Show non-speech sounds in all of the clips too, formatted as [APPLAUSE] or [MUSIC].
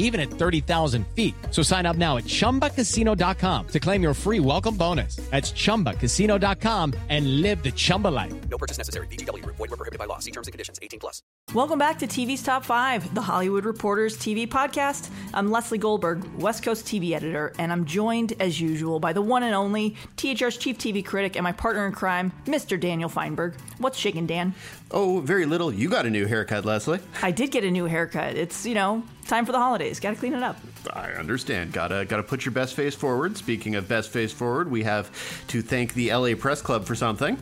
even at 30,000 feet. So sign up now at ChumbaCasino.com to claim your free welcome bonus. That's ChumbaCasino.com and live the Chumba life. No purchase necessary. VGW. Void were prohibited by law. See terms and conditions. 18 plus. Welcome back to TV's Top 5, the Hollywood Reporters TV podcast. I'm Leslie Goldberg, West Coast TV editor, and I'm joined, as usual, by the one and only THR's chief TV critic and my partner in crime, Mr. Daniel Fienberg. What's shaking, Dan? Oh, very little. You got a new haircut, Leslie. I did get a new haircut. It's, you know, time for the holidays. Got to clean it up. I understand. Gotta gotta put your best face forward. Speaking of best face forward, we have to thank the LA Press Club for something.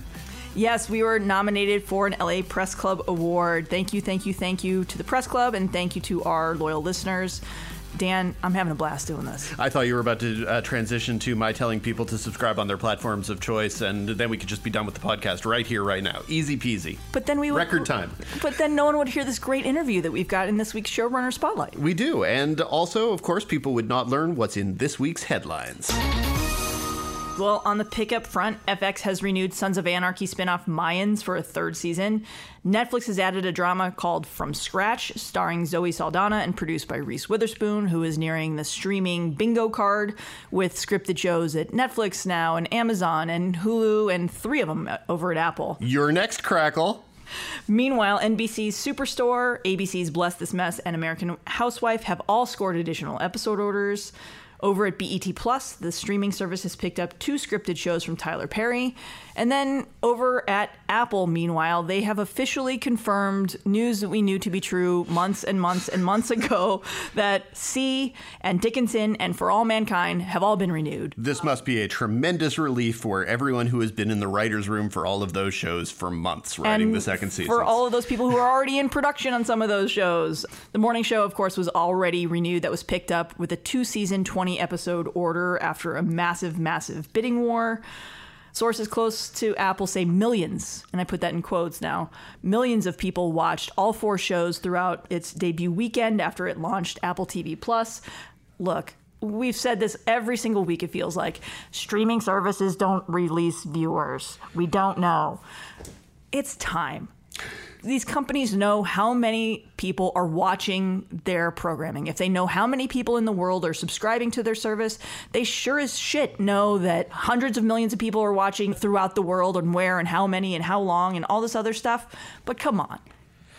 Yes, we were nominated for an LA Press Club award. Thank you, thank you, thank you to the Press Club, and thank you to our loyal listeners. Dan, I'm having a blast doing this. I thought you were about to uh, transition to my telling people to subscribe on their platforms of choice, and then we could just be done with the podcast right here, right now. Easy peasy. But then we would, record time. But then no one would hear this great interview that we've got in this week's showrunner spotlight. We do, and also, of course, people would not learn what's in this week's headlines. Well, on the pickup front, FX has renewed Sons of Anarchy spinoff Mayans for a third season. Netflix has added a drama called From Scratch, starring Zoe Saldana and produced by Reese Witherspoon, who is nearing the streaming bingo card with scripted shows at Netflix now and Amazon and Hulu and three of them over at Apple. Your next crackle. Meanwhile, NBC's Superstore, ABC's Bless This Mess, and American Housewife have all scored additional episode orders. Over at BET Plus, the streaming service has picked up two scripted shows from Tyler Perry. And then over at Apple, meanwhile, they have officially confirmed news that we knew to be true months and months and months ago [LAUGHS] that See and Dickinson and For All Mankind have all been renewed. This must be a tremendous relief for everyone who has been in the writer's room for all of those shows for months writing and the second season. For all of those people who are already in production on some of those shows. The morning show, of course, was already renewed. That was picked up with a two season, 20 episode order after a massive, massive bidding war. Sources close to Apple say millions, and I put that in quotes now, millions of people watched all four shows throughout its debut weekend after it launched Apple TV Plus. Look, we've said this every single week, it feels like. Streaming services don't release viewers. We don't know. It's time these companies know how many people are watching their programming. If they know how many people in the world are subscribing to their service, they sure as shit know that hundreds of millions of people are watching throughout the world and where and how many and how long and all this other stuff. But come on,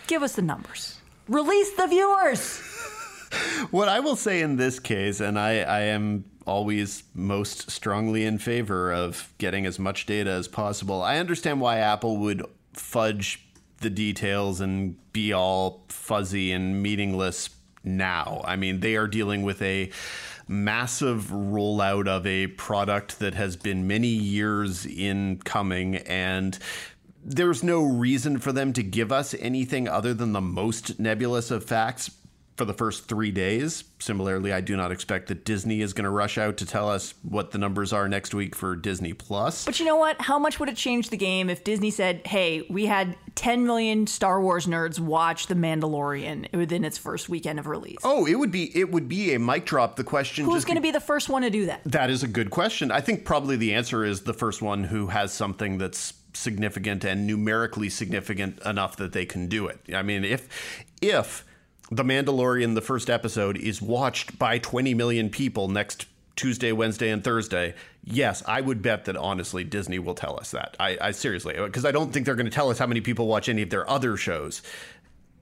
give us the numbers. Release the viewers. [LAUGHS] what I will say in this case, and I, I am always most strongly in favor of getting as much data as possible. I understand why Apple would fudge the details and be all fuzzy and meaningless now. I mean, they are dealing with a massive rollout of a product that has been many years in coming and there's no reason for them to give us anything other than the most nebulous of facts for the first three days. Similarly, I do not expect that Disney is going to rush out to tell us what the numbers are next week for Disney Plus. But you know what? How much would it change the game if Disney said, "Hey, we had 10 million Star Wars nerds watch The Mandalorian within its first weekend of release"? Oh, it would be it would be a mic drop. The question Who's going to be the first one to do that? That is a good question. I think probably the answer is the first one who has something that's significant and numerically significant enough that they can do it. I mean, if if the Mandalorian, the first episode, is watched by 20 million people next Tuesday, Wednesday, and Thursday. Yes, I would bet that honestly Disney will tell us that. I, I seriously, because I don't think they're going to tell us how many people watch any of their other shows.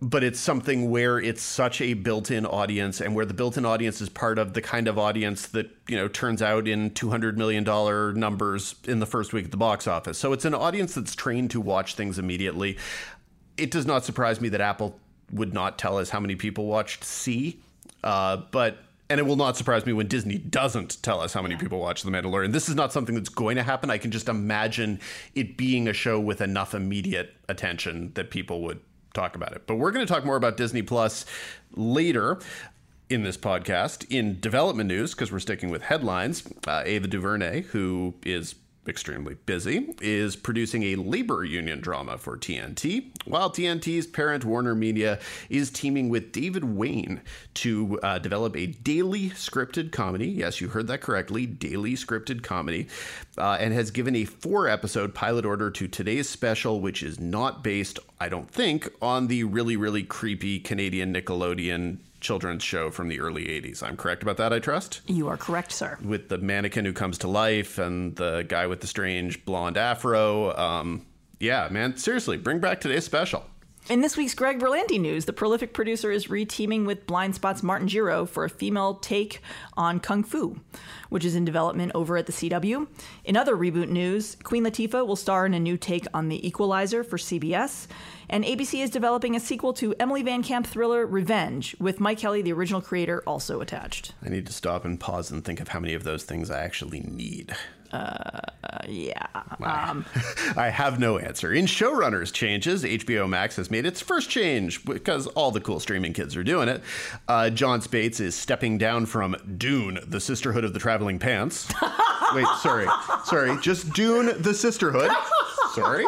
but it's something where it's such a built-in audience and where the built-in audience is part of the kind of audience that you know turns out in 200 million dollar numbers in the first week at the box office so it's an audience that's trained to watch things immediately it does not surprise me that apple would not tell us how many people watched See uh, but and it will not surprise me when Disney doesn't tell us how many people watch The Mandalorian. This is not something that's going to happen. I can just imagine it being a show with enough immediate attention that people would talk about it. But we're going to talk more about Disney Plus later in this podcast. In development news, because we're sticking with headlines, uh, Ava DuVernay, who is extremely busy, is producing a labor union drama for TNT, while TNT's parent Warner Media is teaming with David Wain to uh, develop a daily scripted comedy. Yes, you heard that correctly, daily scripted comedy, uh, and has given a four episode pilot order to today's special, which is not based, I don't think, on the really, really creepy Canadian Nickelodeon children's show from the early 80s. I'm correct about that, I trust? You are correct, sir. With the mannequin who comes to life and the guy with the strange blonde afro. Um, yeah, man, seriously, bring back today's special. In this week's Greg Berlanti news, the prolific producer is reteaming with Blindspot's Martin Gero for a female take on Kung Fu, which is in development over at the CW. In other reboot news, Queen Latifah will star in a new take on The Equalizer for CBS, and ABC is developing a sequel to Emily VanCamp thriller Revenge, with Mike Kelly, the original creator, also attached. I need to stop and pause and think of how many of those things I actually need. Uh, yeah. Um. [LAUGHS] I have no answer. In showrunners changes, HBO Max has made its first change because all the cool streaming kids are doing it. Uh, Jon Spaihts is stepping down from Dune, the Sisterhood of the Traveling Pants. [LAUGHS] Wait, sorry, sorry, just Dune, the Sisterhood. Sorry.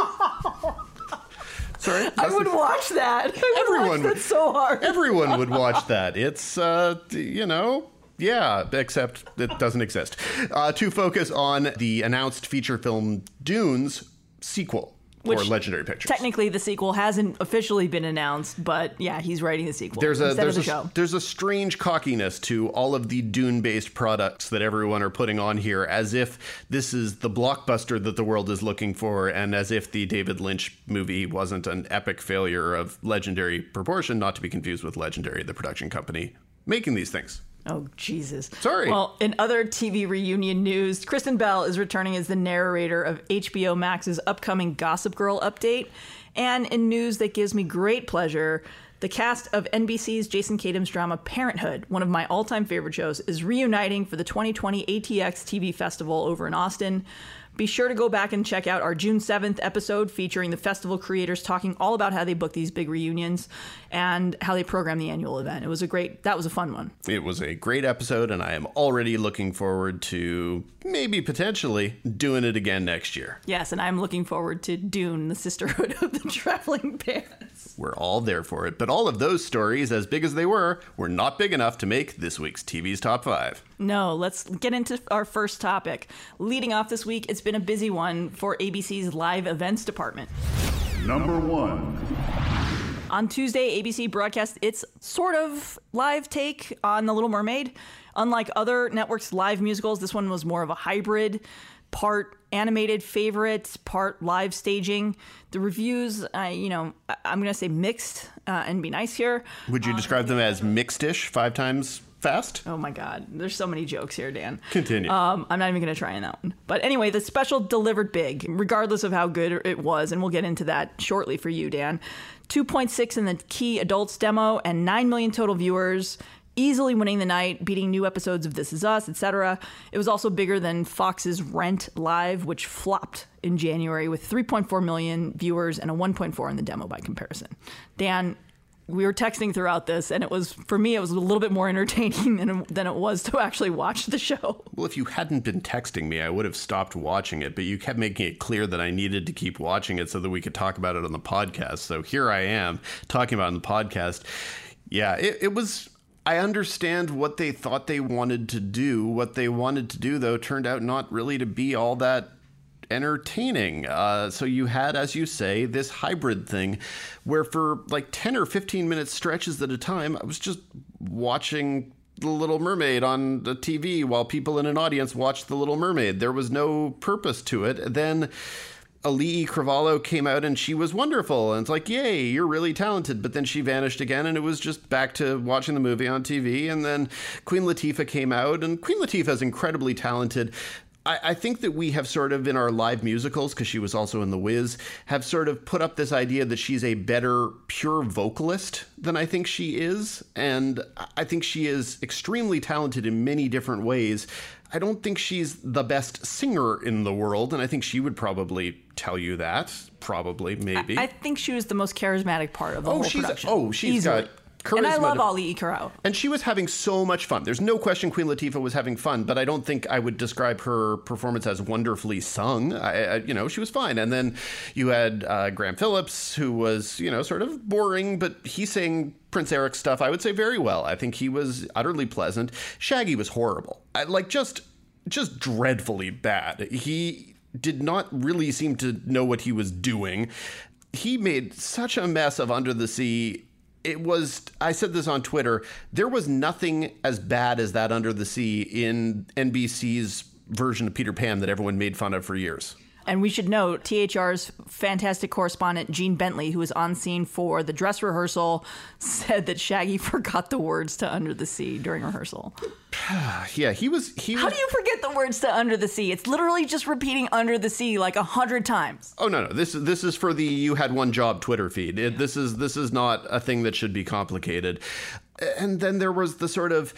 Sorry, I would watch that. [LAUGHS] I would Everyone watch would- that so hard. Everyone would watch that. It's, uh, you know, yeah, except it doesn't exist. Uh, to focus on the announced feature film Dunes sequel Which Legendary Pictures. Technically, the sequel hasn't officially been announced, but yeah, he's writing the sequel there's a instead there's of the a, show. there's a strange cockiness to all of the Dune based products that everyone are putting on here, as if this is the blockbuster that the world is looking for, and as if the David Lynch movie wasn't an epic failure of legendary proportion, not to be confused with Legendary, the production company making these things. Oh, Jesus. Sorry. Well, in other TV reunion news, Kristen Bell is returning as the narrator of HBO Max's upcoming Gossip Girl update. And in news that gives me great pleasure, the cast of NBC's Jason Katims drama Parenthood, one of my all time favorite shows, is reuniting for the 2020 ATX TV Festival over in Austin. Be sure to go back and check out our June 7th episode featuring the festival creators talking all about how they book these big reunions and how they program the annual event. It was a great, that was a fun one. It was a great episode, and I am already looking forward to maybe potentially doing it again next year. Yes, and I'm looking forward to Dune, the Sisterhood of the [LAUGHS] Traveling Pants. We're all there for it. But all of those stories, as big as they were, were not big enough to make this week's TV's Top 5. No, let's get into our first topic. Leading off this week, it's been a busy one for ABC's live events department. Number one. On Tuesday, ABC broadcast its sort of live take on The Little Mermaid. Unlike other networks' live musicals, this one was more of a hybrid, part animated favorites, part live staging. The reviews, uh, you know, I- I'm going to say mixed uh, and be nice here. Would you describe them as mixed-ish, five times fast? Oh my God, there's so many jokes here, Dan. Continue. Um, I'm not even going to try on that one. But anyway, the special delivered big, regardless of how good it was, and we'll get into that shortly for you, Dan. 2.6 in the key adults demo and 9 million total viewers, easily winning the night, beating new episodes of This Is Us, etc. It was also bigger than Fox's Rent Live, which flopped in January with 3.4 million viewers and a 1.4 in the demo by comparison. Dan, we were texting throughout this, and it was for me, it was a little bit more entertaining [LAUGHS] than than it was to actually watch the show. Well, if you hadn't been texting me, I would have stopped watching it, but you kept making it clear that I needed to keep watching it so that we could talk about it on the podcast. So here I am talking about it on the podcast. Yeah, it, it was. I understand what they thought they wanted to do. What they wanted to do, though, turned out not really to be all that entertaining. Uh, so you had, as you say, this hybrid thing where for like 10 or 15 minute stretches at a time, I was just watching The Little Mermaid on the TV while people in an audience watched The Little Mermaid. There was no purpose to it. Then Auli'i Cravalho came out and she was wonderful. And it's like, yay, you're really talented. But then she vanished again, and it was just back to watching the movie on TV. And then Queen Latifah came out, and Queen Latifah is incredibly talented. I, I think that we have sort of in our live musicals, because she was also in The Wiz, have sort of put up this idea that she's a better pure vocalist than I think she is. And I think she is extremely talented in many different ways. I don't think she's the best singer in the world, and I think she would probably tell you that. Probably, maybe. I think she was the most charismatic part of the Oh, whole she's- production. oh, she's Easily. got And I love Auli'i Cravalho. and she was having so much fun. There's no question Queen Latifah was having fun, but I don't think I would describe her performance as wonderfully sung. I, I, you know, she was fine. And then you had uh, Graham Phillips, who was, you know, sort of boring, but he sang Prince Eric stuff, I would say, very well. I think he was utterly pleasant. Shaggy was horrible. I, like, just, just dreadfully bad. He did not really seem to know what he was doing. He made such a mess of Under the Sea it was i said this on twitter there was nothing as bad as that under the sea in nbc's version of peter pan that everyone made fun of for years And we should note THR's fantastic correspondent, Jean Bentley, who was on scene for the dress rehearsal, said that Shaggy [LAUGHS] forgot the words to Under the Sea during rehearsal. [SIGHS] yeah he was he How was do you forget the words to Under the Sea? It's literally just repeating Under the Sea like a hundred times. oh no no this this is for the you had one job twitter feed it, this is this is not a thing that should be complicated and then there was the sort of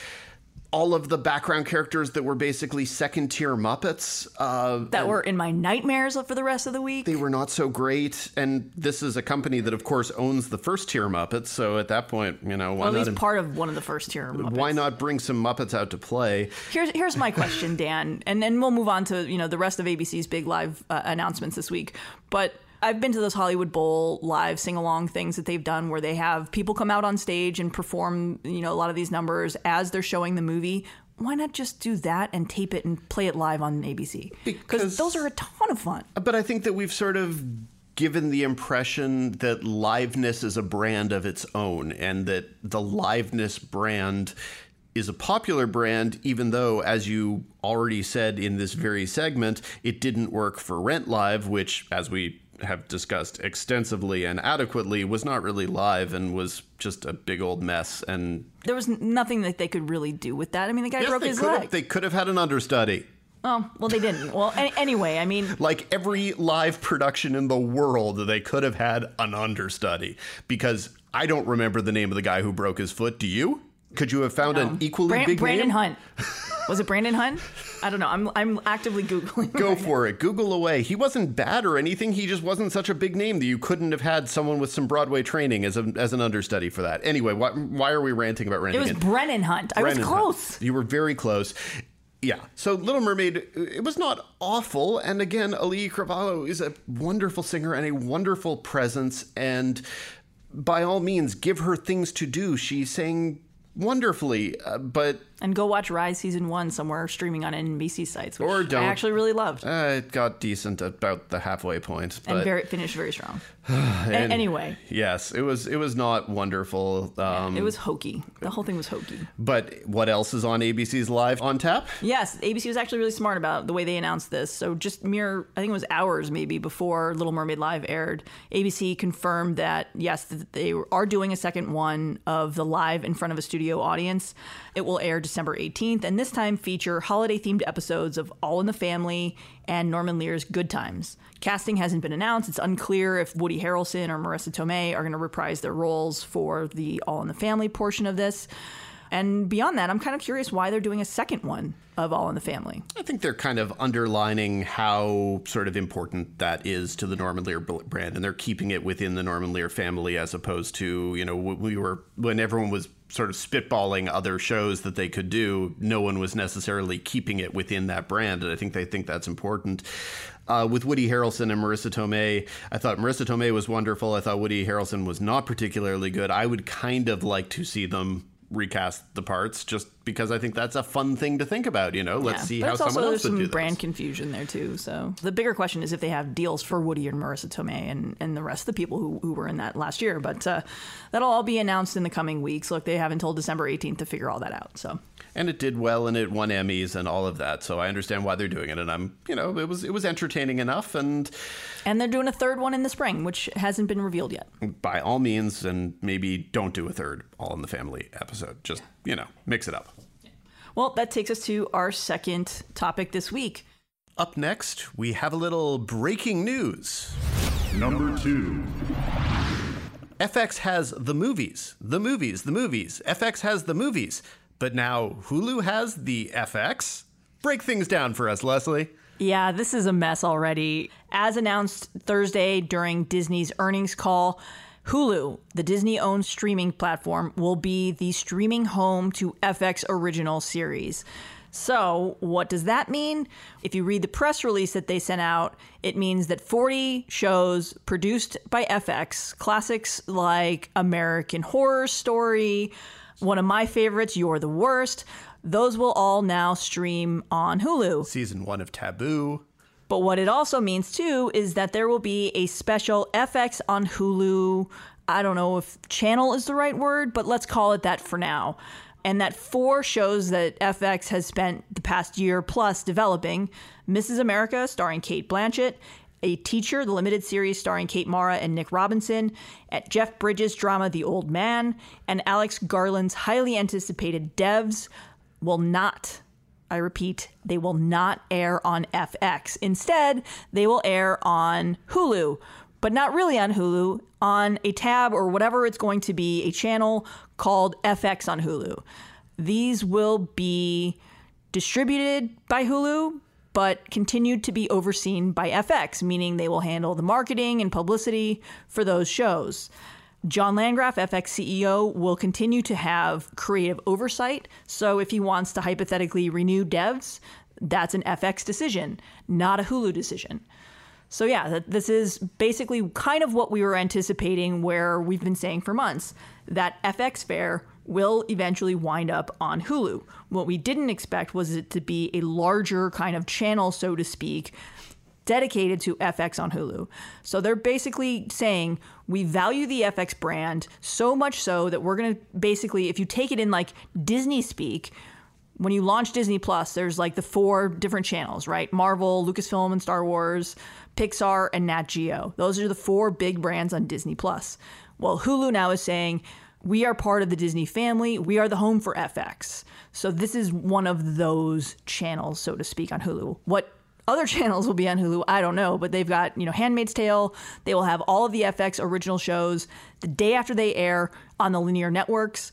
all of the background characters that were basically second tier muppets uh, That were in my nightmares for the rest of the week. they were not so great. And this is a company that, of course, owns the first tier Muppets. So at that point, you know, why Well, at least part of one of the first tier. Muppets. why not bring some Muppets out to play? Here's here's my question, Dan, and then we'll move on to you know the rest of ABC's big live uh, announcements this week. But I've been to those Hollywood Bowl live sing along things that they've done where they have people come out on stage and perform you know a lot of these numbers as they're showing the movie. Why not just do that and tape it and play it live on ABC? Because- Because those are a ton of fun. But I think that we've sort of given the impression that liveness is a brand of its own and that the liveness brand is a popular brand, even though, as you already said in this very segment, it didn't work for Rent Live, which, as we have discussed extensively and adequately, was not really live and was just a big old mess. And There was nothing that they could really do with that. I mean, the guy yes, broke his leg. have, they could have had an understudy. oh, well, they didn't. Well, any, anyway, I mean, [LAUGHS] like every live production in the world, they could have had an understudy because I don't remember the name of the guy who broke his foot. Do you? Could you have found an equally Bran- big Brandon name? Hunt. Was it Brandon Hunt? I don't know. I'm I'm actively googling. Go right for it. Google away. He wasn't bad or anything. He just wasn't such a big name that you couldn't have had someone with some Broadway training as a, as an understudy for that. Anyway, why, why are we ranting about It was? Brennin Hunt. I was Brennin Hunt. close. You were very close. Yeah. So Little Mermaid, it was not awful. And again, Auli'i Cravalho is a wonderful singer and a wonderful presence. And by all means, give her things to do. She sang wonderfully, uh, but And go watch Rise season one somewhere streaming on NBC sites, which Or don't. I actually really loved uh, it got decent at about the halfway point. But and very finished very strong. [SIGHS] A- and- anyway, yes, it was it was not wonderful. Um, it was hokey. The whole thing was hokey. but what else is on ABC's Live on tap? Yes, ABC was actually really smart about the way they announced this. So just mere, I think it was hours maybe before Little Mermaid Live aired, ABC confirmed that yes, that they are doing a second one of the live in front of a studio audience. It will air December 18th, and this time feature holiday themed episodes of All in the Family and Norman Lear's Good Times. Casting hasn't been announced. It's unclear if Woody Harrelson or Marisa Tomei are going to reprise their roles for the All in the Family portion of this. And beyond that, I'm kind of curious why they're doing a second one of All in the Family. I think they're kind of underlining how sort of important that is to the Norman Lear brand, and they're keeping it within the Norman Lear family as opposed to you know we were when everyone was sort of spitballing other shows that they could do. No one was necessarily keeping it within that brand, and I think they think that's important. Uh, with Woody Harrelson and Marisa Tomei, I thought Marisa Tomei was wonderful. I thought Woody Harrelson was not particularly good. I would kind of like to see them recast the parts just because I think that's a fun thing to think about. You know, let's Yeah. see but how it's also, someone there's else would some do this. brand confusion there too. So the bigger question is if they have deals for Woody and Marisa Tomei and, and the rest of the people who, who were in that last year. But uh, that'll all be announced in the coming weeks. Look, they have until December 18th to figure all that out. So and it did well and it won Emmys and all of that. So I understand why they're doing it, and I'm you know it was it was entertaining enough, and And they're doing a third one in the spring, which hasn't been revealed yet. by all means, and maybe don't do a third All in the Family episode. Just you know mix it up. Well, that takes us to our second topic this week. Up next, we have a little breaking news. Number two. FX has the movies, the movies, the movies. FX has the movies, but now Hulu has the FX. Break things down for us, Leslie. Yeah, this is a mess already. As announced Thursday during Disney's earnings call, Hulu, the Disney owned streaming platform, will be the streaming home to FX original series. So, what does that mean? If you read the press release that they sent out, it means that 40 shows produced by FX, classics like American Horror Story, one of my favorites, You're the Worst, those will all now stream on Hulu. Season one of Taboo. But what it also means too is that there will be a special FX on Hulu. I don't know if channel is the right word, but let's call it that for now. And that four shows that FX has spent the past year plus developing Mrs. America, starring Cate Blanchett, A Teacher, the limited series starring Kate Mara and Nick Robinson, at Jeff Bridges' drama The Old Man, and Alex Garland's highly anticipated Devs will not I repeat, they will not air on FX. Instead, they will air on Hulu, but not really on Hulu, on a tab or whatever it's going to be, a channel called FX on Hulu. These will be distributed by Hulu, but continued to be overseen by FX, meaning they will handle the marketing and publicity for those shows. John Landgraf, FX CEO, will continue to have creative oversight. So if he wants to hypothetically renew devs, that's an FX decision, not a Hulu decision. So yeah, this is basically kind of what we were anticipating where we've been saying for months that FX fare will eventually wind up on Hulu. What we didn't expect was it to be a larger kind of channel so to speak dedicated to FX on Hulu. So they're basically saying we value the FX brand so much so that we're going to basically, if you take it in like Disney speak, when you launch Disney Plus, there's like the four different channels, right? Marvel, Lucasfilm and Star Wars, Pixar, and Nat Geo. Those are the four big brands on Disney Plus. Well, Hulu now is saying we are part of the Disney family. We are the home for FX. So this is one of those channels, so to speak, on Hulu. What other [LAUGHS] channels will be on Hulu, I don't know, but they've got, you know, Handmaid's Tale. They will have all of the FX original shows the day after they air on the linear networks.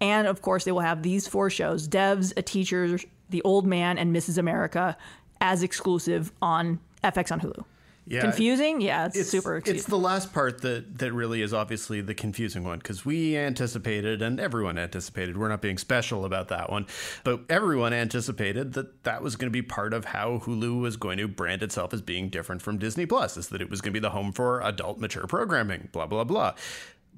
And of course, they will have these four shows Devs, A Teacher, The Old Man, and Mrs. America as exclusive on FX on Hulu. Yeah, Confusing? Yeah, it's, super It's the last part that that really is obviously the confusing one because we anticipated and everyone anticipated. We're not being special about that one, but everyone anticipated that that was going to be part of how Hulu was going to brand itself as being different from Disney Plus. Is that it was going to be the home for adult mature programming. Blah blah blah.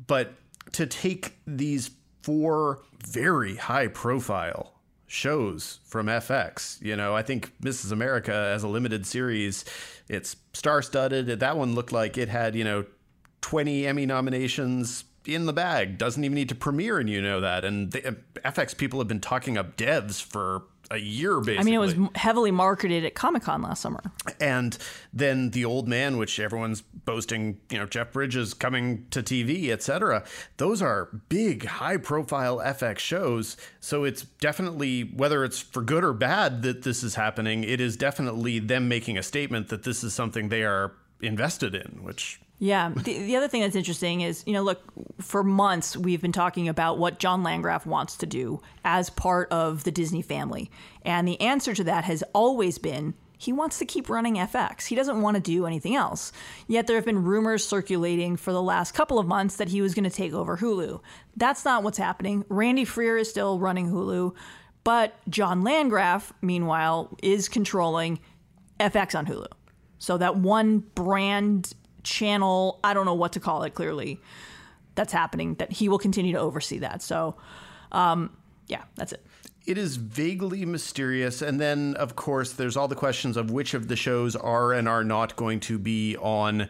But to take these four very high profile shows from FX. You know, I think Mrs. America as a limited series, it's star studded. That one looked like it had, you know, 20 Emmy nominations in the bag. Doesn't even need to premiere, and you know that. And the, uh, FX people have been talking up devs for a year, basically. I mean, it was heavily marketed at Comic Con last summer. And then the old man, which everyone's boasting, you know, Jeff Bridges coming to TV, etc. Those are big, high-profile FX shows. So it's definitely whether it's for good or bad that this is happening. It is definitely them making a statement that this is something they are invested in, which Yeah. The, the other thing that's interesting is, you know, look, for months we've been talking about what John Landgraf wants to do as part of the Disney family. And the answer to that has always been he wants to keep running FX. He doesn't want to do anything else. Yet there have been rumors circulating for the last couple of months that he was going to take over Hulu. That's not what's happening. Randy Freer is still running Hulu, but John Landgraf, meanwhile, is controlling FX on Hulu. So that one brand channel, I don't know what to call it clearly, that's happening, that he will continue to oversee that. So, um, yeah, that's it. it is vaguely mysterious. And then, of course, there's all the questions of which of the shows are and are not going to be on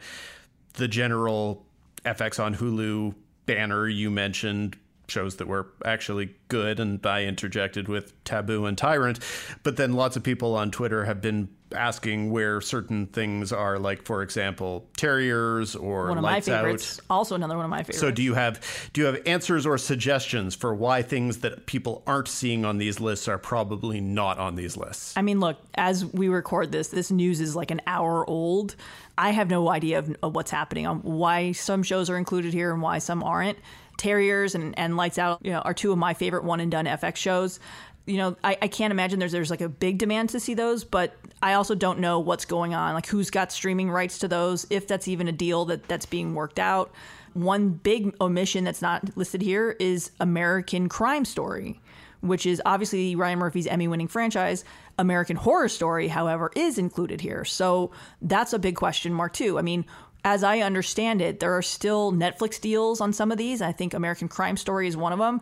the general FX on Hulu banner you mentioned. shows that were actually good, and I interjected with Taboo and Tyrant. But then lots of people on Twitter have been asking where certain things are, like for example, Terriers or One of Lights my Out. favorites. Also another one of my favorites. So do you have do you have answers or suggestions for why things that people aren't seeing on these lists are probably not on these lists? I mean, look, as we record this, this news is like an hour old. I have no idea of, of what's happening on why some shows are included here and why some aren't. Terriers and, and Lights Out you know, are two of my favorite one and done FX shows. You know, I, I can't imagine there's there's like a big demand to see those, but I also don't know what's going on, like who's got streaming rights to those, if that's even a deal that that's being worked out. One big omission that's not listed here is American Crime Story which is obviously Ryan Murphy's Emmy winning franchise. American Horror Story, however, is included here. So that's a big question mark, too. I mean, as I understand it, there are still Netflix deals on some of these. I think American Crime Story is one of them.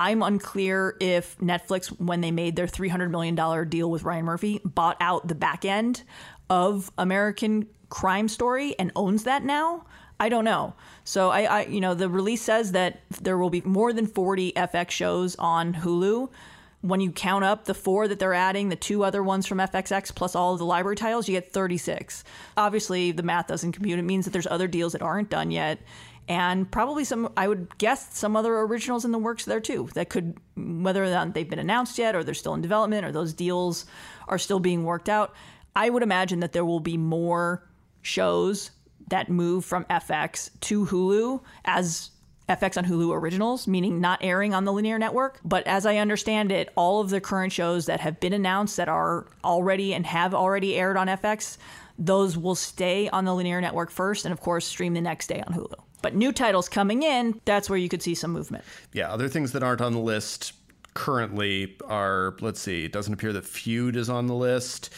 I'm unclear if Netflix, when they made their $300 million deal with Ryan Murphy, bought out the back end of American Crime Story and owns that now. I don't know. So I, I, you know, the release says that there will be more than 40 FX shows on Hulu. When you count up the four that they're adding, the two other ones from FXX plus all of the library titles, you get 36. Obviously, the math doesn't compute. It means that there's other deals that aren't done yet. And probably some, I would guess, some other originals in the works there too that could, whether or not they've been announced yet or they're still in development or those deals are still being worked out. I would imagine that there will be more shows that move from FX to Hulu as FX on Hulu originals, meaning not airing on the linear network. But as I understand it, all of the current shows that have been announced that are already and have already aired on FX, those will stay on the linear network first and, of course, stream the next day on Hulu. But new titles coming in, that's where you could see some movement. Yeah, other things that aren't on the list currently are let's see, it doesn't appear that Feud is on the list.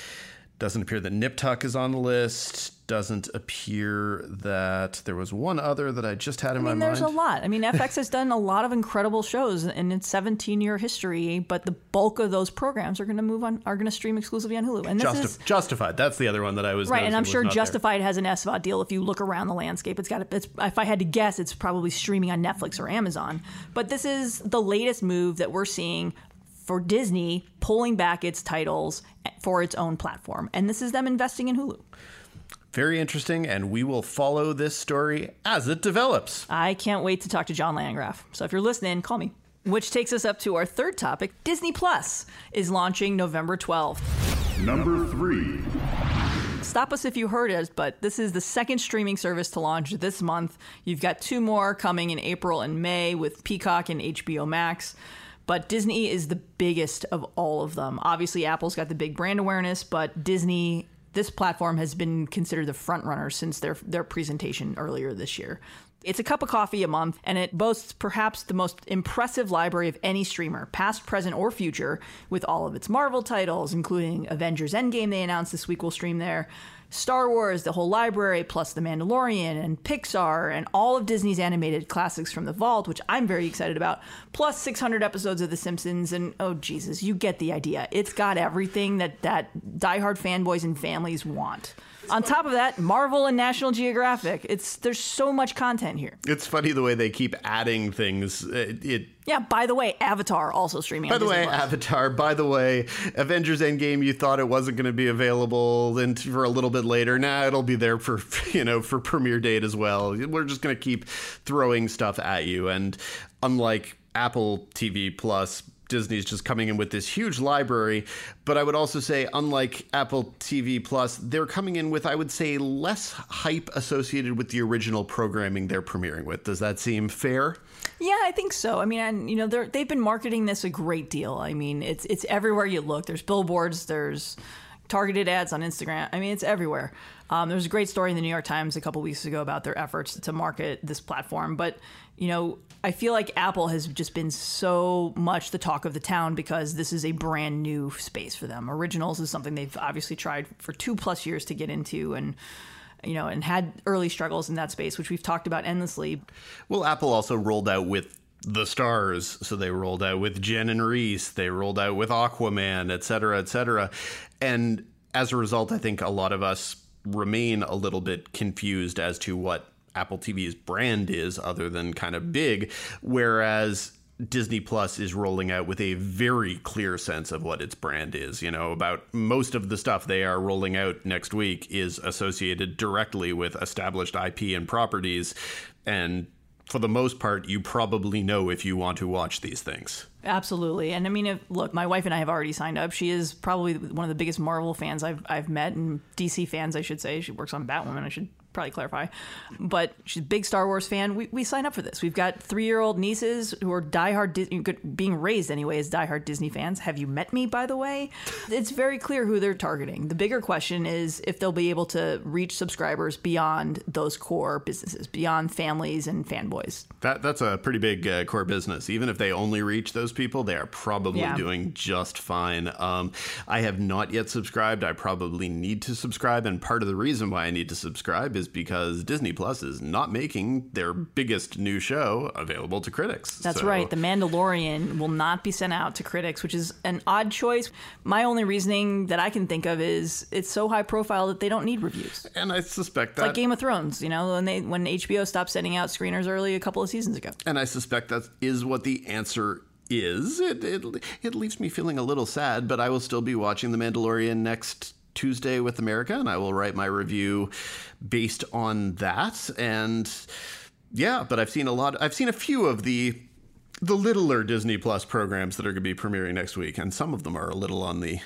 Doesn't appear that Nip Tuck is on the list. Doesn't appear that there was one other that I just had in I mean, my there's mind. There's a lot. I mean, FX has done a lot of incredible shows in its 17 year history, but the bulk of those programs are going to move on, are going to stream exclusively on Hulu. And this Justif- is Justified. That's the other one that I was right. And I'm sure not there. Justified has an SVOD deal. If you look around the landscape, it's got. It's, if I had to guess, it's probably streaming on Netflix or Amazon. But this is the latest move that we're seeing for Disney pulling back its titles for its own platform, and this is them investing in Hulu. Very interesting, and we will follow this story as it develops. I can't wait to talk to John Landgraf. So if you're listening, call me. Which takes us up to our third topic. Disney Plus is launching November 12th. Number three. Stop us if you heard us, but this is the second streaming service to launch this month. You've got two more coming in April and May with Peacock and HBO Max. But Disney is the biggest of all of them. Obviously, Apple's got the big brand awareness, but Disney, this platform has been considered the front runner since their their presentation earlier this year. It's a cup of coffee a month, and it boasts perhaps the most impressive library of any streamer, past, present, or future, with all of its Marvel titles, including Avengers Endgame, they announced this week will stream there. Star Wars, the whole library, plus The Mandalorian and Pixar, and all of Disney's animated classics from the vault, which I'm very excited about, plus 600 episodes of The Simpsons. And oh, Jesus, you get the idea. It's got everything that, that diehard fanboys and families want. On top of that, Marvel and National Geographic. It's There's so much content here. It's funny the way they keep adding things. It, it Yeah, by the way, Avatar also streaming by the Disney way, Plus. Avatar. By the way, Avengers Endgame. You thought it wasn't going to be available and for a little bit later. Now it'll be there for [LAUGHS] you know for premiere date as well. We're just going to keep throwing stuff at you. And unlike Apple TV Plus, Disney's just coming in with this huge library. But I would also say, unlike Apple TV Plus, they're coming in with, I would say, less hype associated with the original programming they're premiering with. Does that seem fair? Yeah, I think so. I mean, and you know, they're, they've been marketing this a great deal. I mean, it's it's everywhere you look. There's billboards. There's targeted ads on Instagram. I mean, it's everywhere. Um, there was a great story in the New York Times a couple weeks ago about their efforts to market this platform. But you know, I feel like Apple has just been so much the talk of the town because this is a brand new space for them. Originals is something they've obviously tried for two plus years to get into, and you know, and had early struggles in that space, which we've talked about endlessly. Well, Apple also rolled out with the stars. So they rolled out with Jen and Reese, they rolled out with Aquaman, et cetera, et cetera. And as a result, I think a lot of us remain a little bit confused as to what Apple TV's brand is, other than kind of big. Whereas Disney Plus is rolling out with a very clear sense of what its brand is. You know, about most of the stuff they are rolling out next week is associated directly with established IP and properties. And for the most part, you probably know if you want to watch these things. Absolutely. And I mean, if, look, my wife and I have already signed up. She is probably one of the biggest Marvel fans I've, I've met, and DC fans, I should say. She works on Batwoman. I should probably clarify. But she's a big Star Wars fan. We, we sign up for this. We've got three year old nieces who are diehard, Dis- being raised anyway as diehard Disney fans. Have you met me, by the way? It's very clear who they're targeting. The bigger question is if they'll be able to reach subscribers beyond those core businesses, beyond families and fanboys. That that's a pretty big uh, core business. Even if they only reach those people, they are probably Yeah. doing just fine. Um, I have not yet subscribed. I probably need to subscribe, and part of the reason why I need to subscribe is because Disney Plus is not making their biggest new show available to critics. That's So- right. The Mandalorian will not be sent out to critics, which is an odd choice. My only reasoning that I can think of is it's so high profile that they don't need reviews. and I suspect that like Game of Thrones, you know, when they when HBO stopped sending out screeners early a couple of seasons ago. And I suspect that is what the answer is. It, it, it leaves me feeling a little sad, but I will still be watching The Mandalorian next Tuesday with America, and I will write my review based on that. And yeah, but I've seen a lot, I've seen a few of the. The littler Disney Plus programs that are going to be premiering next week, and some of them are a little on the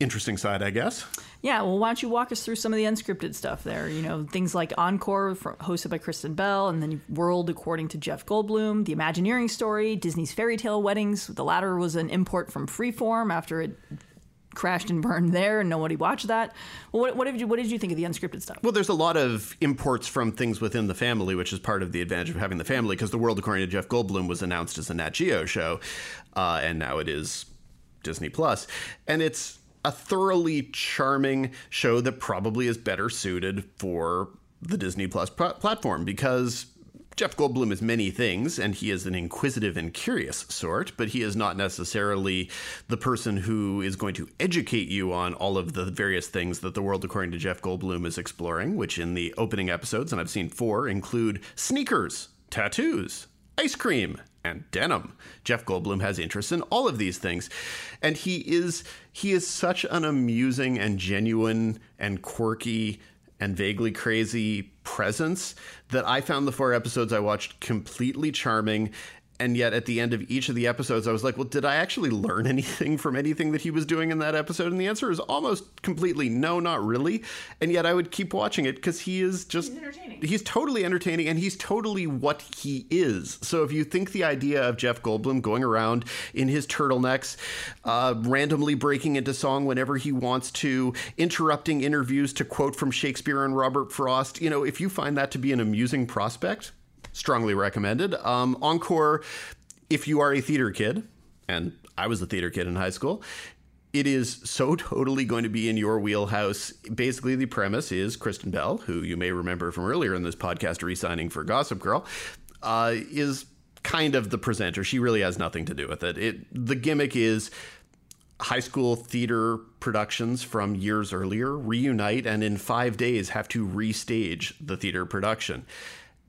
interesting side, I guess. Yeah, well, why don't you walk us through some of the unscripted stuff there? You know, things like Encore, hosted by Kristen Bell, and then World, according to Jeff Goldblum, The Imagineering Story, Disney's Fairy Tale Weddings. The latter was an import from Freeform after it crashed and burned there, and nobody watched that. Well, what, what did you what did you think of the unscripted stuff? Well, there's a lot of imports from things within the family, which is part of the advantage of having the family, because The World According to Jeff Goldblum was announced as a Nat Geo show, uh, and now it is Disney Plus, and it's a thoroughly charming show that probably is better suited for the Disney Plus pl- platform because. Jeff Goldblum is many things, and he is an inquisitive and curious sort, but he is not necessarily the person who is going to educate you on all of the various things that the world, according to Jeff Goldblum, is exploring, which in the opening episodes, and I've seen four, include sneakers, tattoos, ice cream, and denim. Jeff Goldblum has interests in all of these things, and he is he is such an amusing and genuine and quirky and vaguely crazy presence that I found the four episodes I watched completely charming. And yet, at the end of each of the episodes, I was like, well, did I actually learn [LAUGHS] anything from anything that he was doing in that episode? And the answer is almost completely no, not really. And yet, I would keep watching it because he is just. He's entertaining. He's totally entertaining and he's totally what he is. So, if you think the idea of Jeff Goldblum going around in his turtlenecks, uh, randomly breaking into song whenever he wants to, interrupting interviews to quote from Shakespeare and Robert Frost, you know, if you find that to be an amusing prospect, strongly recommended. Um, Encore, if you are a theater kid, and I was a theater kid in high school, it is so [LAUGHS] totally going to be in your wheelhouse. Basically, the premise is Kristen Bell, who you may remember from earlier in this podcast, re-signing for Gossip Girl, uh, is kind of the presenter. She really has nothing to do with it. It the gimmick is high school theater productions from years earlier reunite and in five days have to restage the theater production.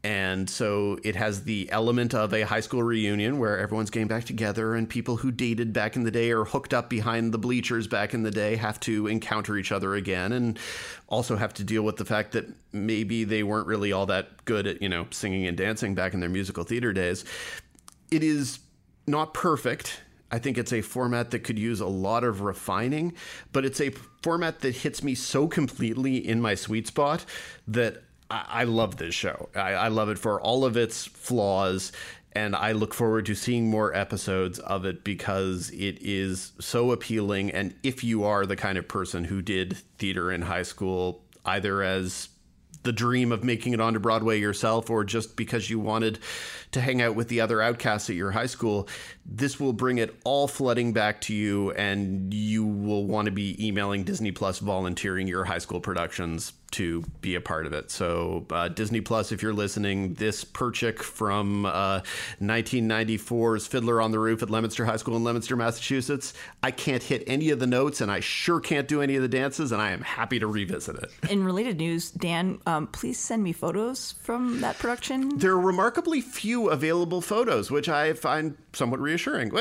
And so it has the element of a high school reunion where everyone's getting back together and people who dated back in the day or hooked up behind the bleachers back in the day have to encounter each other again and also have to deal with the fact that maybe they weren't really all that good at, you know, singing and dancing back in their musical theater days. It is not perfect. I think it's a format that could use a lot of refining, but it's a format that hits me so completely in my sweet spot that I, love this show. I, I love it for all of its flaws, and I look forward to seeing more episodes of it because it is so appealing. And if you are the kind of person who did theater in high school, either as the dream of making it onto Broadway yourself or just because you wanted to hang out with the other outcasts at your high school, this will bring it all flooding back to you and you will want to be emailing Disney Plus volunteering your high school productions to be a part of it. So, uh, Disney Plus, if you're listening, this Perchik from uh, 1994's Fiddler on the Roof at Leominster High School in Leominster, Massachusetts. I can't hit any of the notes, and I sure can't do any of the dances, and I am happy to revisit it. In related news, Dan, um, please send me photos from that production. There are remarkably few available photos, which I find somewhat reassuring.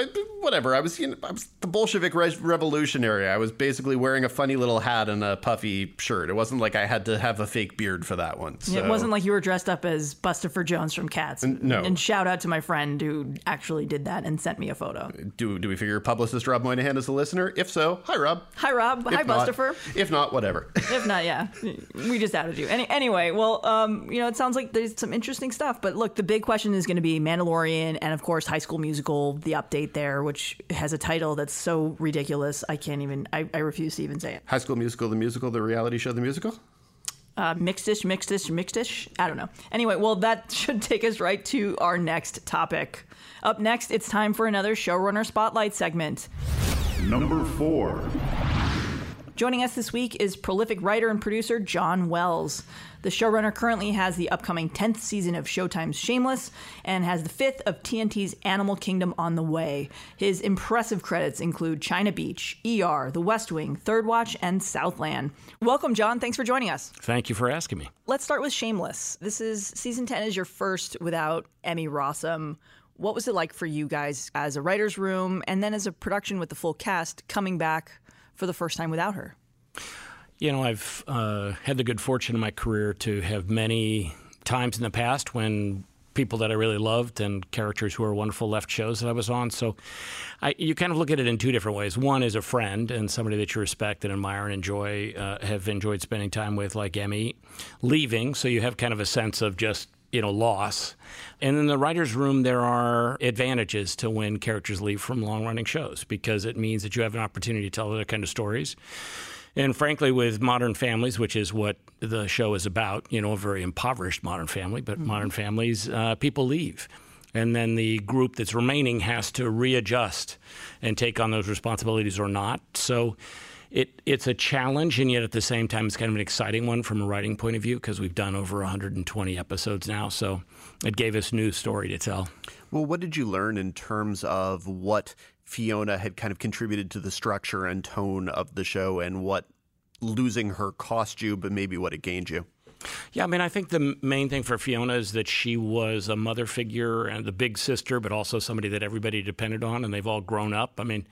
Whatever. I was, you know, I was the Bolshevik re- revolutionary. I was basically wearing a funny little hat and a puffy shirt. It wasn't like I had to have a fake beard for that one. So. It wasn't like you were dressed up as Bustopher Jones from Cats. no. And shout out to my friend who actually did that and sent me a photo. Do, do we figure publicist Rob Moynihan is a listener? If so, hi, Rob. Hi, Rob. If Hi, not- Bustopher. If not, whatever. if not, yeah, we just outed you. Any, anyway, well, um, you know, it sounds like there's some interesting stuff. But look, the big question is going to be Mandalorian, and of course, High School Musical, the update there, which has a title that's so ridiculous, I can't even, I, I refuse to even say it. High School Musical, the musical, the reality show, the musical? Uh, mixedish, mixedish, mixedish. I don't know. Anyway, well, that [LAUGHS] should take us right to our next topic. Up next, it's time for another showrunner spotlight segment. Number 4. Joining us this week is prolific writer and producer John Wells. The showrunner currently has the upcoming 10th season of Showtime's Shameless and has the fifth of TNT's Animal Kingdom on the way. His impressive credits include China Beach, ER, The West Wing, Third Watch, and Southland. Welcome, John. Thanks for joining us. Thank you for asking me. Let's start with Shameless. This is season 10 is your first without Emmy Rossum. What was it like for you guys as a writer's room and then as a production with the full cast coming back for the first time without her? You know, I've uh, had the good fortune in my career to have many times in the past when people that I really loved and characters who are wonderful left shows that I was on. So I, you kind of look at it in two different ways. One is a friend and somebody that you respect and admire and enjoy, uh, have enjoyed spending time with, like Emmy, leaving. So you have kind of a sense of just you know loss and in the writers room there are advantages to when characters leave from long running shows because it means that you have an opportunity to tell other kind of stories and frankly, with Modern Families, which is what the show is about, you know, a very impoverished modern family, but modern families, uh, people leave. And then the group that's remaining has to readjust and take on those responsibilities or not. So it, it's a challenge, and yet at the same time, it's kind of an exciting one from a writing point of view because we've done over 120 episodes now. So it gave us new story to tell. Well, what did you learn in terms of what Fiona had kind of contributed to the structure and tone of the show and what losing her cost you, but maybe what it gained you? Yeah, I mean, I think the main thing for Fiona is that she was a mother figure and the big sister, but also somebody that everybody depended on, and they've all grown up. I mean,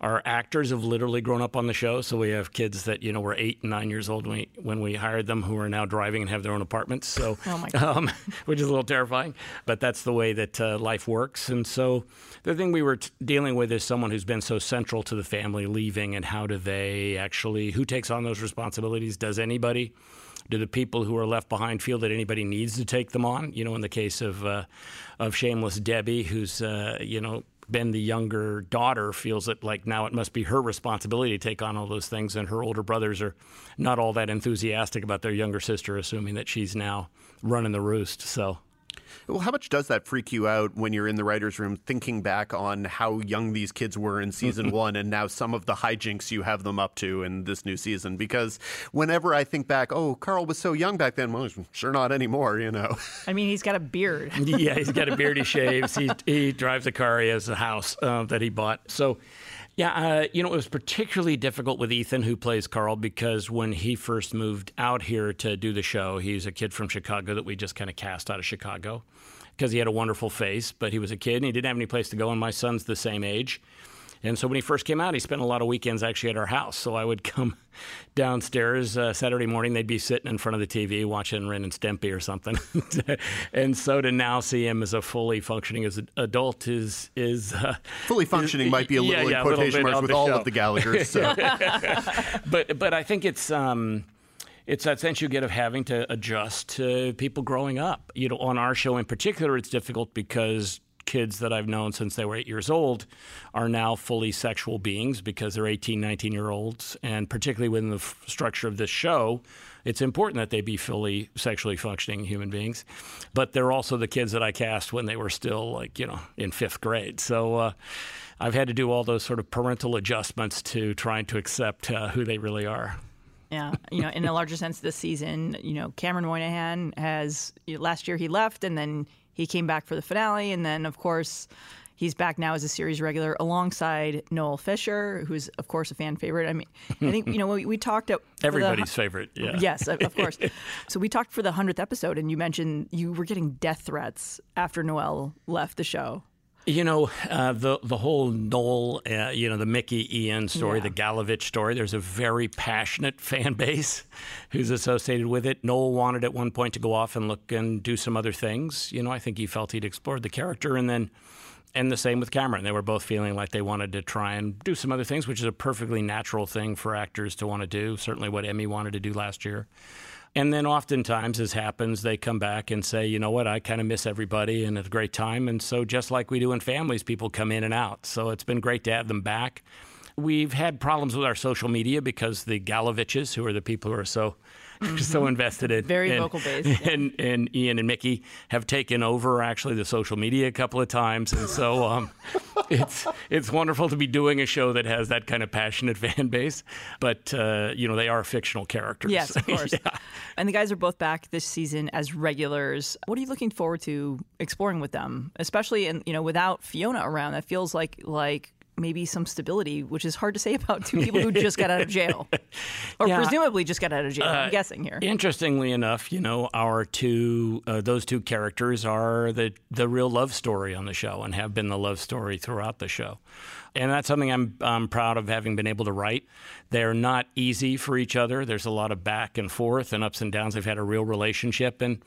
our actors have literally grown up on the show, so we have kids that you know were eight and nine years old when we, when we hired them, who are now driving and have their own apartments. So, Oh [LAUGHS] um, [LAUGHS] which is a little terrifying, but that's the way that uh, life works. And so, the thing we were t- dealing with is someone who's been so central to the family leaving, and how do they actually who takes on those responsibilities? Does anybody? Do the people who are left behind feel that anybody needs to take them on? You know, in the case of uh, of shameless Debbie, who's uh, you know been the younger daughter, feels that like now it must be her responsibility to take on all those things, and her older brothers are not all that enthusiastic about their younger sister, assuming that she's now running the roost. So. Well, how much does that freak you out when you're in the writer's room thinking back on how young these kids were in season [LAUGHS] one and now some of the hijinks you have them up to in this new season? Because whenever I think back, oh, Carl was so young back then, well, sure not anymore, you know. I mean, he's got a beard. [LAUGHS] yeah, he's got a beard. He [LAUGHS] shaves. He he drives a car. He has a house uh, that he bought. So. Yeah, uh, you know, it was particularly difficult with Ethan, who plays Carl, because when he first moved out here to do the show, he's a kid from Chicago that we just kind of cast out of Chicago because he had a wonderful face, but he was a kid and he didn't have any place to go. And my son's the same age. And so when he first came out, he spent a lot of weekends actually at our house. So I would come [LAUGHS] downstairs uh, Saturday morning. They'd be sitting in front of the TV watching Ren and Stimpy or something. [LAUGHS] and so to now see him as a fully functioning as an adult is is uh, Fully functioning might be a little yeah, in quotation bit marks with all show. of the Gallaghers. So. [LAUGHS] but but I think it's um, it's that sense you get of having to adjust to people growing up. You know, on our show in particular, it's difficult because kids that I've known since they were eight years old are now fully sexual beings because they're 18, 19 year olds, and particularly within the f- structure of this show. It's important that they be fully sexually functioning human beings, but they're also the kids that I cast when they were still like you know in fifth grade. So uh, I've had to do all those sort of parental adjustments to trying to accept uh, who they really are. Yeah, you know, in a larger sense, this season, you know, Cameron Monaghan has last year he left, and then he came back for the finale, and then of course he's back now as a series regular alongside Noel Fisher, who's of course a fan favorite. I mean, I think you know we, we talked at for the- Everybody's favorite. Yeah. [LAUGHS] Yes, of of course. so we talked for the hundredth episode, and you mentioned you were getting death threats after Noel left the show. You know, uh, the the whole Noel, uh, you know, the Mickey Ian story, Yeah. the Gallavich story. There's a very passionate [LAUGHS] fan base who's associated with it. Noel wanted at one point to go off and look and do some other things. You know, I think he felt he'd explored the character, and then, and the same with Cameron. They were both feeling like they wanted to try and do some other things, which is a perfectly natural thing for actors to want to do. Certainly, what Emmy wanted to do last year. And then oftentimes, as happens, they come back and say, you know what, I kind of miss everybody and it's a great time. And so, just like we do in families, people come in and out. So, it's been great to have them back. We've had problems with our social media because the Gallaviches, who are the people who are so [LAUGHS] so invested in Very in- vocal based, [LAUGHS] yeah. and, and Ian and Mickey have taken over actually the social media a couple of times, and so um, [LAUGHS] it's it's wonderful to be doing a show that has that kind of passionate fan base. But uh, you know, they are fictional characters. Yes, of course. Yeah. And the guys are both back this season as regulars. What are you looking forward to exploring with them, especially in you know without Fiona around? That feels like like maybe some stability, which is hard to say [LAUGHS] about two people who just got out of jail, [LAUGHS] or Yeah. presumably just got out of jail. I'm Uh, guessing here. Interestingly enough, you know, our two uh, those two characters are the the real love story on the show and have been the love story throughout the show. And that's something I'm I'm proud of having been able to write. They're not easy for each other. There's a lot of back and forth and ups and downs. They've had a real relationship and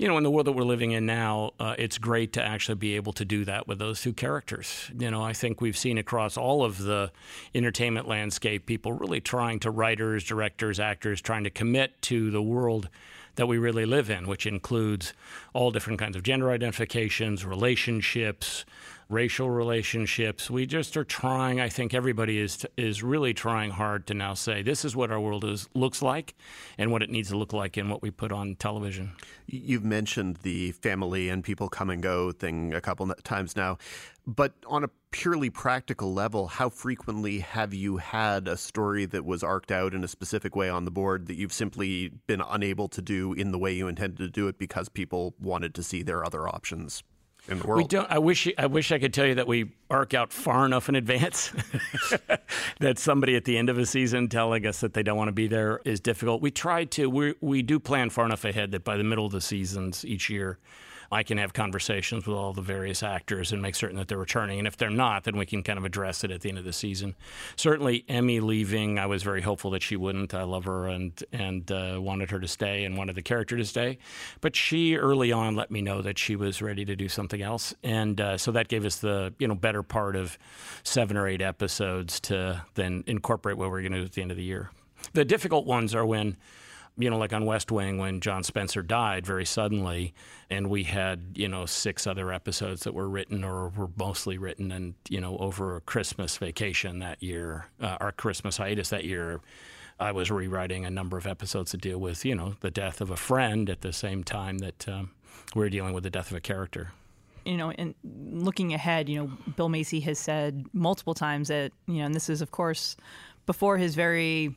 you know, in the world that we're living in now, uh, it's great to actually be able to do that with those two characters. You know, I think we've seen across all of the entertainment landscape people really trying to writers, directors, actors trying to commit to the world that we really live in, which includes all different kinds of gender identifications, relationships, racial relationships. We just are trying. I think everybody is is really trying hard to now say this is what our world is looks like, and what it needs to look like in what we put on television. You've mentioned the family and people come and go thing a couple times now, but on a purely practical level, how frequently have you had a story that was arced out in a specific way on the board that you've simply been unable to do in the way you intended to do it because people wanted to see their other options in the world? We don't. I wish. I wish I could tell you that we arc out far enough in advance [LAUGHS] that somebody at the end of a season telling us that they don't want to be there is difficult. We try to. We we do plan far enough ahead that by the middle of the seasons each year. I can have conversations with all the various actors and make certain that they're returning. And if they're not, then we can kind of address it at the end of the season. Certainly, Emmy leaving, I was very hopeful that she wouldn't. I love her and and uh, wanted her to stay and wanted the character to stay. But she early on let me know that she was ready to do something else, and uh, so that gave us the you know better part of seven or eight episodes to then incorporate what we're going to do at the end of the year. The difficult ones are when you know, like on West Wing when John Spencer died very suddenly, and we had, you know, six other episodes that were written or were mostly written, and, you know, over a Christmas vacation that year, uh, our Christmas hiatus that year, I was rewriting a number of episodes to deal with, you know, the death of a friend at the same time that um, we're dealing with the death of a character. you know, and looking ahead, you know, Bill Macy has said multiple times that, you know, and this is, of course, before his very,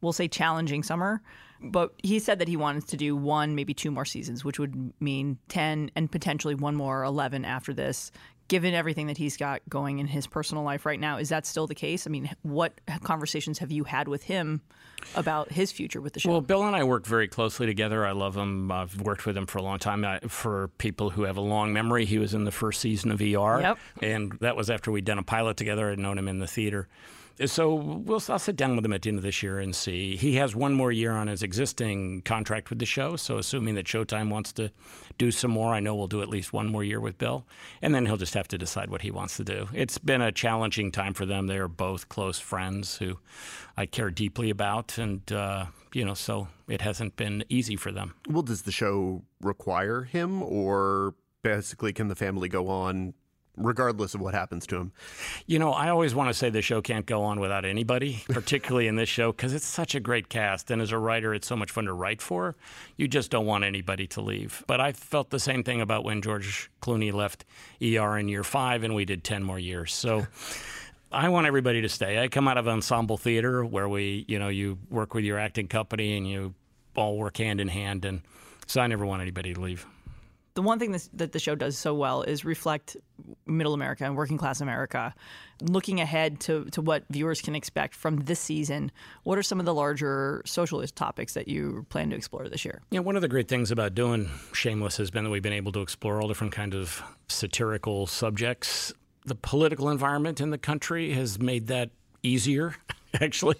we'll say, challenging summer. But he said that he wanted to do one, maybe two more seasons, which would mean 10 and potentially one more 11 after this. Given everything that he's got going in his personal life right now, is that still the case? I mean, what conversations have you had with him about his future with the show? Well, Bill and I work very closely together. I love him. I've worked with him for a long time. I, for people who have a long memory, he was in the first season of ER, Yep. and that was after we'd done a pilot together. I'd known him in the theater. So we'll, I'll sit down with him at the end of this year and see. He has one more year on his existing contract with the show. So assuming that Showtime wants to do some more, I know we'll do at least one more year with Bill, and then he'll just have to decide what he wants to do. It's been a challenging time for them. They are both close friends who I care deeply about, and uh, you know, so it hasn't been easy for them. Well, does the show require him, or basically can the family go on regardless of what happens to him? You know, I always want to say the show can't go on without anybody, particularly in this show, because it's such a great cast. And as a writer, it's so much fun to write for. You just don't want anybody to leave. But I felt the same thing about when George Clooney left ER in year five, and we did 10 more years. So I want everybody to stay. I come out of ensemble theater where we, you know, you work with your acting company and you all work hand in hand, and so I never want anybody to leave. The one thing this, that the show does so well is reflect middle America and working class America. Looking ahead to, to what viewers can expect from this season, what are some of the larger socialist topics that you plan to explore this year? Yeah, one of the great things about doing Shameless has been that we've been able to explore all different kinds of satirical subjects. The political environment in the country has made that easier [LAUGHS] actually,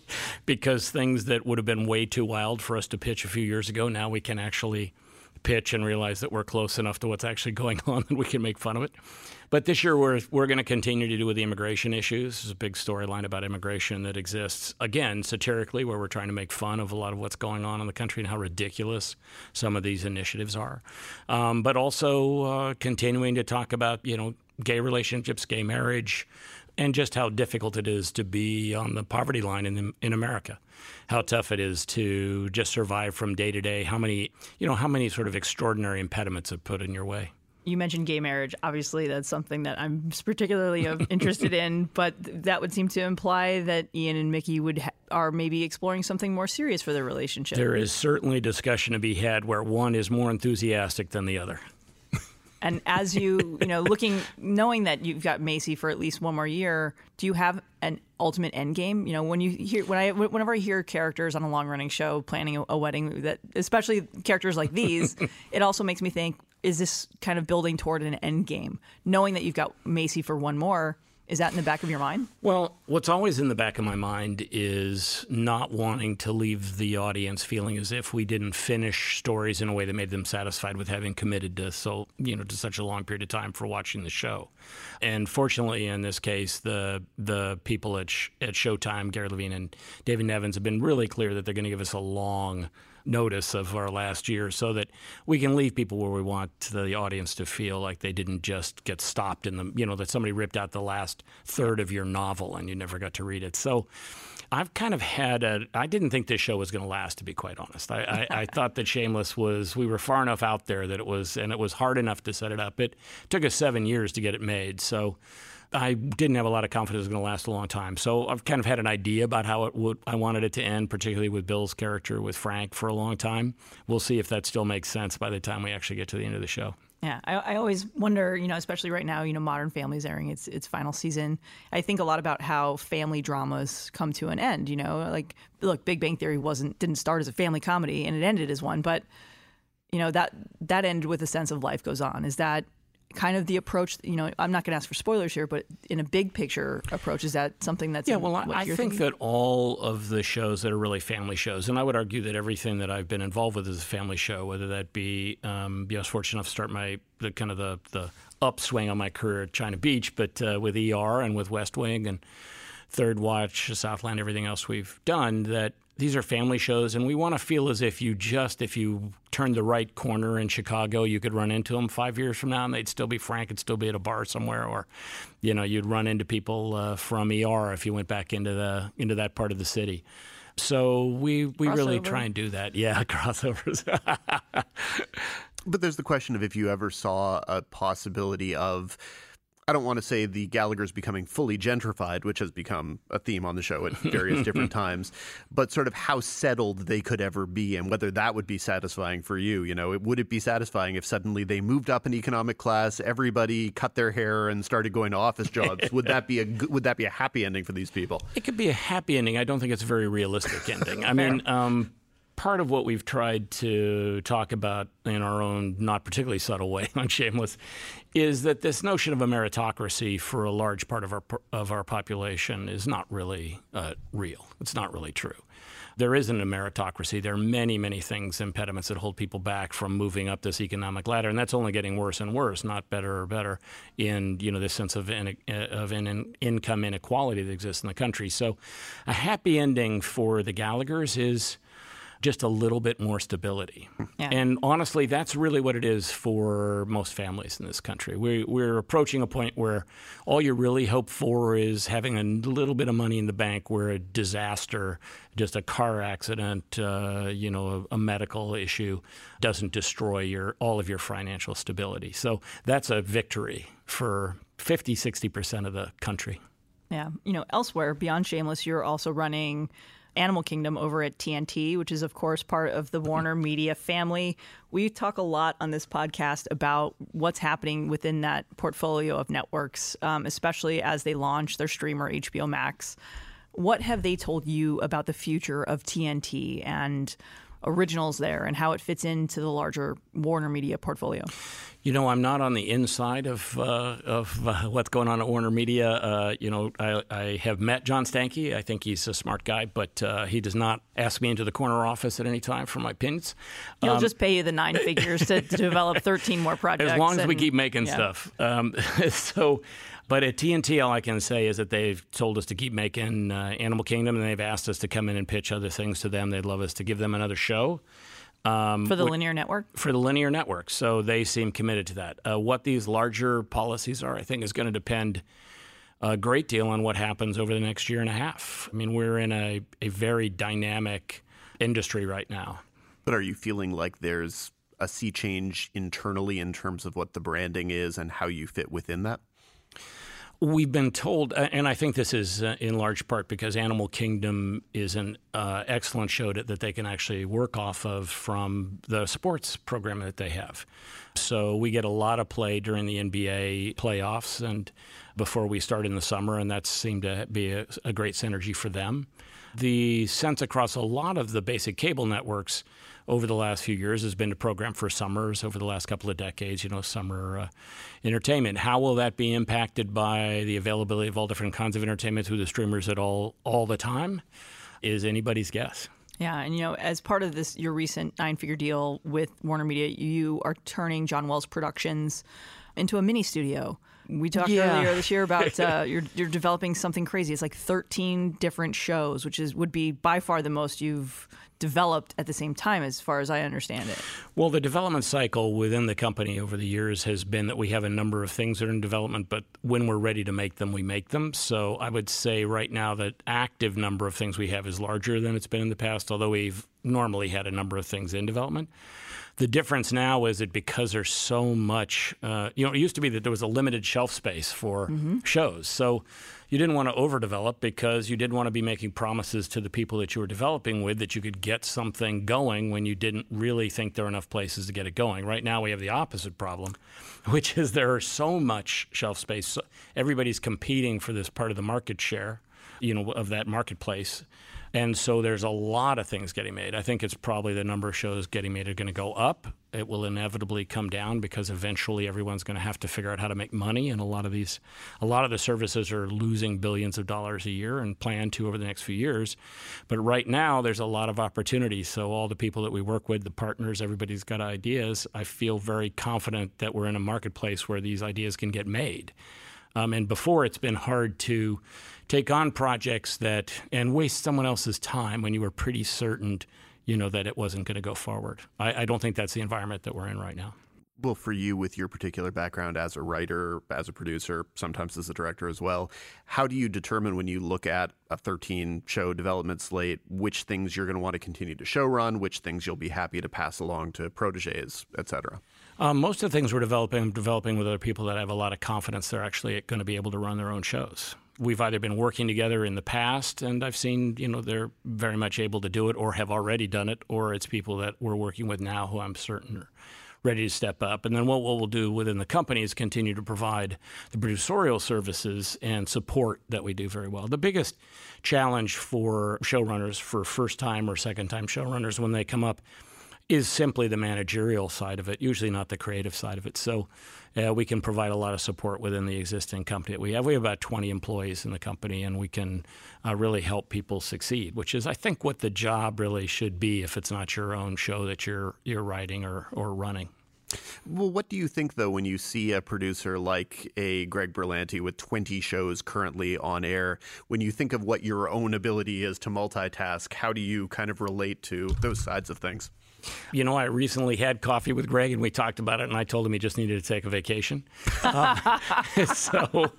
because things that would have been way too wild for us to pitch a few years ago, now we can actually pitch and realize that we're close enough to what's actually [LAUGHS] going on that we can make fun of it. But this year, we're, we're going to continue to do with the immigration issues. There's a big storyline about immigration that exists, again, satirically, where we're trying to make fun of a lot of what's going on in the country and how ridiculous some of these initiatives are. Um, but also uh, continuing to talk about, you know, gay relationships, gay marriage, and just how difficult it is to be on the poverty line in in America. How tough it is to just survive from day to day. How many you know how many sort of extraordinary impediments have put in your way. You mentioned gay marriage. Obviously, that's something that I'm particularly [LAUGHS] interested in. But that would seem to imply that Ian and Mickey would ha- are maybe exploring something more serious for their relationship. There is certainly discussion to be had where one is more enthusiastic than the other. And as you, you know, looking, knowing that you've got Macy for at least one more year, do you have an ultimate end game? You know, when you hear, when I, whenever I hear characters on a long running show planning a, a wedding, that especially characters like these, [LAUGHS] it also makes me think, is this kind of building toward an end game? Knowing that you've got Macy for one more, is that in the back of your mind? Well, what's always in the back of my mind is not wanting to leave the audience feeling as if we didn't finish stories in a way that made them satisfied with having committed to so you know to such a long period of time for watching the show. And fortunately, in this case, the the people at at Showtime, Gary Levine and David Nevins, have been really clear that they're going to give us a long notice of our last year so that we can leave people where we want the audience to feel like they didn't just get stopped in the, you know, that somebody ripped out the last third of your novel and you never got to read it. So I've kind of had a, I didn't think this show was going to last, to be quite honest. I, I, I thought that Shameless was, we were far enough out there that it was, and it was hard enough to set it up. It took us seven years to get it made. So, I didn't have a lot of confidence it was going to last a long time. So I've kind of had an idea about how it would. I wanted it to end, particularly with Bill's character with Frank for a long time. We'll see if that still makes sense by the time we actually get to the end of the show. Yeah, I, I, always wonder, you know, especially right now, you know, Modern Family's airing its its final season. I think a lot about how family dramas come to an end. You know, like look, Big Bang Theory wasn't didn't start as a family comedy and it ended as one, but you know that that ended with a sense of life goes on. Is that kind of the approach you know i'm not going to ask for spoilers here but in a big picture approach is that something that's yeah well i, I think thinking? that all of the shows that are really family shows and i would argue that everything that i've been involved with is a family show whether that be um, you know, i was fortunate enough to start my the kind of the, the upswing on my career at china beach but uh, with er and with west wing and third watch southland everything else we've done that these are family shows, and we want to feel as if you just, if you turned the right corner in Chicago, you could run into them five years from now, and they'd still be frank, and still be at a bar somewhere, or, you know, you'd run into people uh, from ER if you went back into the into that part of the city. So we we Crossover. really try and do that. Yeah, [LAUGHS] crossovers. but there's the question of if you ever saw a possibility of I don't want to say the Gallagher's becoming fully gentrified, which has become a theme on the show at various different [LAUGHS] times, but sort of how settled they could ever be and whether that would be satisfying for you. You know, would it be satisfying if suddenly they moved up in economic class, everybody cut their hair and started going to office jobs? [LAUGHS] would that be a would that be a happy ending for these people? It could be a happy ending. I don't think it's a very realistic ending. I [LAUGHS] mean, um, part of what we've tried to talk about in our own not particularly subtle way [LAUGHS] on Shameless is that this notion of a meritocracy for a large part of our of our population is not really uh, real. It's not really true. There isn't a meritocracy. There are many, many things, impediments that hold people back from moving up this economic ladder, and that's only getting worse and worse, not better or better. In you know this sense of in, of in, income inequality that exists in the country. So, a happy ending for the Gallagher's is just a little bit more stability. [LAUGHS] Yeah. And honestly, that's really what it is for most families in this country. We, we're approaching a point where all you really hope for is having a little bit of money in the bank where a disaster, just a car accident, uh, you know, a, a medical issue doesn't destroy your all of your financial stability. So that's a victory for 50, 60% of the country. Yeah. You know, elsewhere beyond Shameless, you're also running Animal Kingdom over at TNT, which is, of course, part of the Warner Media family. We talk a lot on this podcast about what's happening within that portfolio of networks, um, especially as they launch their streamer, HBO Max. What have they told you about the future of TNT and originals there and how it fits into the larger Warner Media portfolio? You know, I'm not on the inside of uh, of uh, what's going on at Warner Media. Uh, you know, I, I, have met John Stankey. I think he's a smart guy, but uh, he does not ask me into the corner office at any time for my opinions. He'll um, just pay you the nine figures to, to, develop [LAUGHS] 13 more projects. As long as and, we keep making yeah. stuff. Um, [LAUGHS] so. But at TNT, all I can say is that they've told us to keep making uh, Animal Kingdom, and they've asked us to come in and pitch other things to them. They'd love us to give them another show. Um, for the linear network? For the linear network. So they seem committed to that. Uh, what these larger policies are, I think, is going to depend a great deal on what happens over the next year and a half. I mean, we're in a, a very dynamic industry right now. But are you feeling like there's a sea change internally in terms of what the branding is and how you fit within that? We've been told, and I think this is uh, in large part because Animal Kingdom is an uh, excellent show that, that they can actually work off of from the sports program that they have. So we get a lot of play during the NBA playoffs and before we start in the summer, and that seemed to be a, a great synergy for them. The sense across a lot of the basic cable networks over the last few years has been to program for summers over the last couple of decades, you know, summer uh, entertainment. How will that be impacted by the availability of all different kinds of entertainment through the streamers at all all the time is anybody's guess. Yeah, and you know, as part of this your recent nine-figure deal with Warner Media, you are turning John Wells Productions into a mini studio. We talked yeah. earlier this year about [LAUGHS] uh, you're you're developing something crazy. It's like 13 different shows, which is would be by far the most you've developed at the same time, as far as I understand it. Well, the development cycle within the company over the years has been that we have a number of things that are in development, but when we're ready to make them, we make them. So I would say right now that active number of things we have is larger than it's been in the past, although we've normally had a number of things in development. The difference now is that because there's so much, uh, you know, it used to be that there was a limited shelf space for mm-hmm. shows. So you didn't want to overdevelop because you didn't want to be making promises to the people that you were developing with that you could get something going when you didn't really think there were enough places to get it going. Right now, we have the opposite problem, [LAUGHS] which is there are so much shelf space. Everybody's competing for this part of the market share, you know, of that marketplace. And so there's a lot of things getting made. I think it's probably the number of shows getting made are going to go up. It will inevitably come down because eventually everyone's going to have to figure out how to make money. And a lot of these, a lot of the services are losing billions of dollars a year and plan to over the next few years. But right now, there's a lot of opportunity So all the people that we work with, the partners, everybody's got ideas. I feel very confident that we're in a marketplace where these ideas can get made. Um, and before, it's been hard to take on projects that and waste someone else's time when you were pretty certain, you know, that it wasn't going to go forward. I, I don't think that's the environment that we're in right now. Well, for you, with your particular background as a writer, as a producer, sometimes as a director as well, how do you determine when you look at a 13 show development slate which things you're going to want to continue to show run, which things you'll be happy to pass along to proteges, et cetera? Um, most of the things we're developing, developing with other people that have a lot of confidence they're actually going to be able to run their own shows we've either been working together in the past and I've seen, you know, they're very much able to do it or have already done it, or it's people that we're working with now who I'm certain are ready to step up. And then what, we'll do within the company is continue to provide the producerial services and support that we do very well. The biggest challenge for showrunners, for first time or second time showrunners when they come up, is simply the managerial side of it, usually not the creative side of it. So uh, we can provide a lot of support within the existing company that we have. We have about 20 employees in the company, and we can uh, really help people succeed, which is, I think, what the job really should be if it's not your own show that you're you're writing or, or running. Well, what do you think, though, when you see a producer like a Greg Berlanti with 20 shows currently on air? When you think of what your own ability is to multitask, how do you kind of relate to those sides of things? You know, I recently had coffee with Greg and we talked about it, and I told him he just needed to take a vacation. Uh, [LAUGHS] so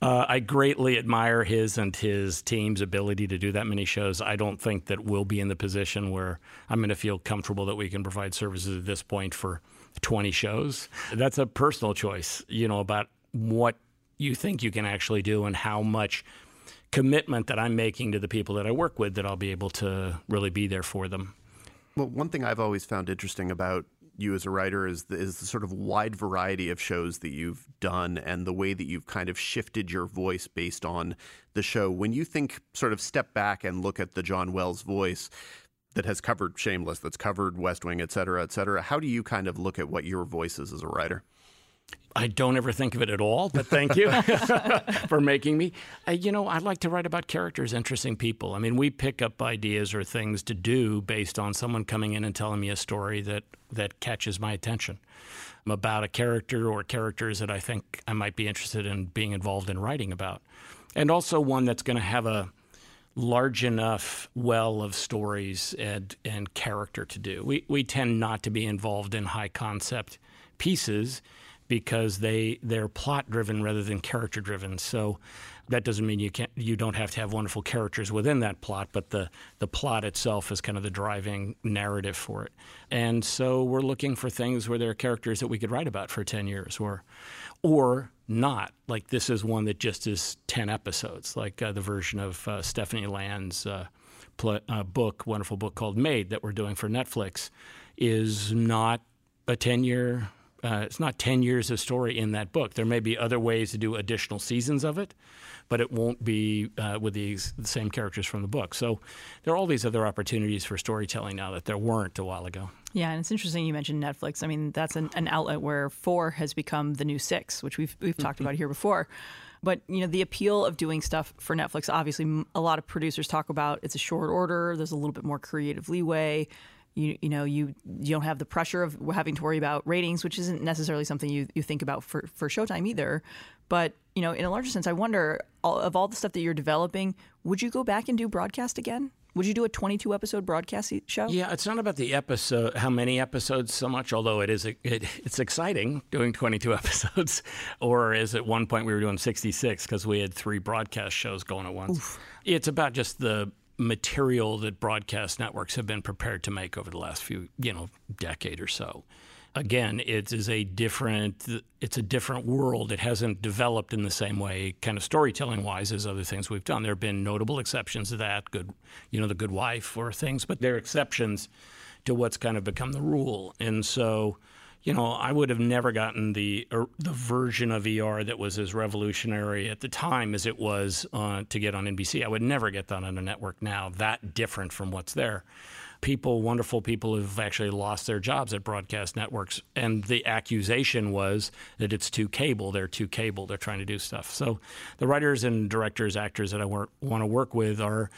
uh, I greatly admire his and his team's ability to do that many shows. I don't think that we'll be in the position where I'm going to feel comfortable that we can provide services at this point for 20 shows. That's a personal choice, you know, about what you think you can actually do and how much commitment that I'm making to the people that I work with that I'll be able to really be there for them. Well, one thing I've always found interesting about you as a writer is the, is the sort of wide variety of shows that you've done and the way that you've kind of shifted your voice based on the show. When you think sort of step back and look at the John Wells voice that has covered Shameless, that's covered West Wing, et cetera, et cetera, how do you kind of look at what your voice is as a writer? I don't ever think of it at all, but thank you [LAUGHS] [LAUGHS] for making me. Uh, you know, I like to write about characters, interesting people. I mean, we pick up ideas or things to do based on someone coming in and telling me a story that, that catches my attention about a character or characters that I think I might be interested in being involved in writing about. And also one that's going to have a large enough well of stories and, and character to do. We, we tend not to be involved in high concept pieces because they they're plot driven rather than character driven. So that doesn't mean you can't you don't have to have wonderful characters within that plot, but the the plot itself is kind of the driving narrative for it. And so we're looking for things where there are characters that we could write about for 10 years or or not. Like this is one that just is 10 episodes, like uh, the version of uh, Stephanie Land's uh, uh, book, wonderful book called Maid that we're doing for Netflix is not a 10 year uh, it's not 10 years of story in that book. There may be other ways to do additional seasons of it, but it won't be uh, with the, the same characters from the book. So there are all these other opportunities for storytelling now that there weren't a while ago. Yeah, and it's interesting you mentioned Netflix. I mean, that's an, an outlet where four has become the new six, which we've we've talked about here before. But you know, the appeal of doing stuff for Netflix. Obviously, a lot of producers talk about it's a short order. There's a little bit more creative leeway you you know you you don't have the pressure of having to worry about ratings, which isn't necessarily something you, you think about for, for Showtime either. But you know, in a larger sense, I wonder all, of all the stuff that you're developing, would you go back and do broadcast again? Would you do a 22 episode broadcast show? Yeah, it's not about the episode, how many episodes so much, although it is it, it's exciting doing 22 [LAUGHS] episodes. or is at one point we were doing 66 because we had three broadcast shows going at once. Oof. It's about just the material that broadcast networks have been prepared to make over the last few, you know, decade or so. Again, it is a different it's a different world. It hasn't developed in the same way, kind of storytelling wise, as other things we've done. There have been notable exceptions to that, good, you know, the Good Wife or things, but they're exceptions to what's kind of become the rule. And so, you know, I would have never gotten the er, the version of ER that was as revolutionary at the time as it was uh, to get on NBC. I would never get that on a network now. That different from what's there. People, wonderful people, have actually lost their jobs at broadcast networks, and the accusation was that it's too cable. They're too cable. They're trying to do stuff. So, the writers and directors, actors that I want to work with are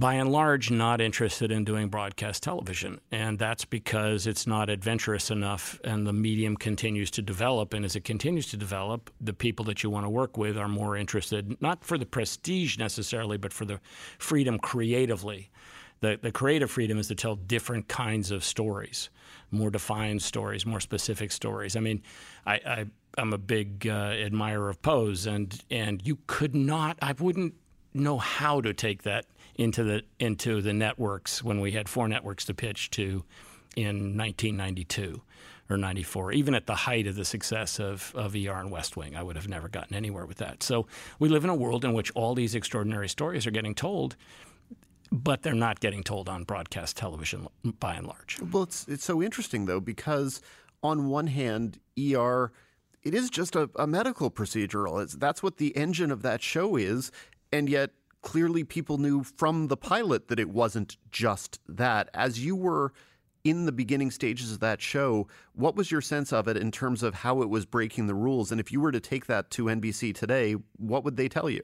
by and large, not interested in doing broadcast television. And that's because it's not adventurous enough and the medium continues to develop. And as it continues to develop, the people that you want to work with are more interested, not for the prestige necessarily, but for the freedom creatively. The, the creative freedom is to tell different kinds of stories, more defined stories, more specific stories. I mean, I, I I'm a big uh, admirer of Pose, and and you could not, I wouldn't know how to take that into the into the networks when we had four networks to pitch to in 1992 or 94. Even at the height of the success of, of ER and West Wing, I would have never gotten anywhere with that. So we live in a world in which all these extraordinary stories are getting told, but they're not getting told on broadcast television by and large. Well, it's, it's so interesting, though, because on one hand, ER it is just a, a medical procedural. It's, that's what the engine of that show is. And yet, clearly people knew from the pilot that it wasn't just that. As you were in the beginning stages of that show, what was your sense of it in terms of how it was breaking the rules? And if you were to take that to NBC today, what would they tell you?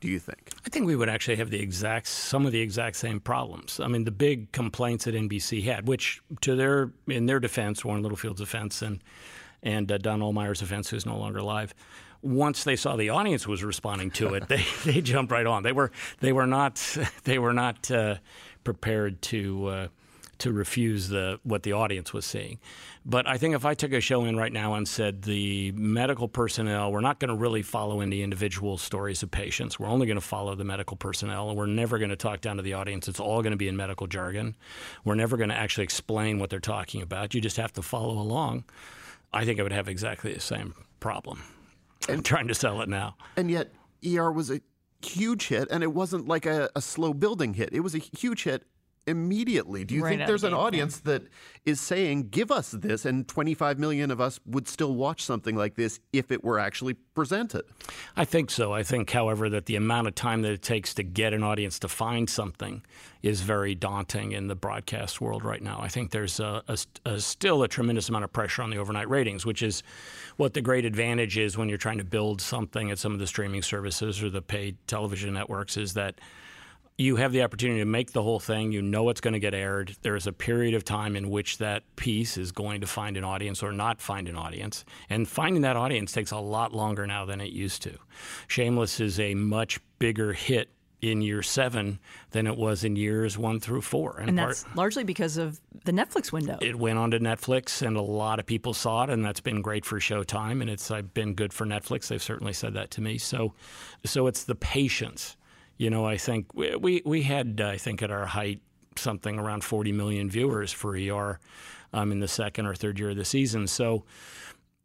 Do you think? I think we would actually have the exact some of the exact same problems. I mean, the big complaints that NBC had, which to their in their defense, Warren Littlefield's defense, and and uh, Don Ohlmeyer's defense, who's no longer alive, once they saw the audience was responding to it, they, [LAUGHS] they jumped right on. They were they were not [LAUGHS] they were not uh, prepared to uh, to refuse the what the audience was seeing. But I think if I took a show in right now and said the medical personnel, we're not going to really follow any individual stories of patients. We're only going to follow the medical personnel, and we're never going to talk down to the audience. It's all going to be in medical jargon. We're never going to actually explain what they're talking about. You just have to follow along. I think I would have exactly the same problem. I'm trying to sell it now. And yet, ER was a huge hit, and it wasn't like a, a slow building hit. It was a huge hit immediately. Do you Right think there's of an the gate, audience that is saying, "Give us this," and 25 million of us would still watch something like this if it were actually presented? I think so. I think, however, that the amount of time that it takes to get an audience to find something is very daunting in the broadcast world right now. I think there's a, a, a still a tremendous amount of pressure on the overnight ratings, which is what the great advantage is when you're trying to build something at some of the streaming services or the paid television networks is that you have the opportunity to make the whole thing. You know it's going to get aired. There is a period of time in which that piece is going to find an audience or not find an audience. And finding that audience takes a lot longer now than it used to. Shameless is a much bigger hit in year seven than it was in years one through four. And part- that's largely because of the Netflix window. it went onto Netflix, and a lot of people saw it, and that's been great for Showtime, and it's been good for Netflix. They've certainly said that to me. So, so it's the patience. You know, I think we we, we had, uh, I think, at our height, something around 40 million viewers for ER um, in the second or third year of the season. So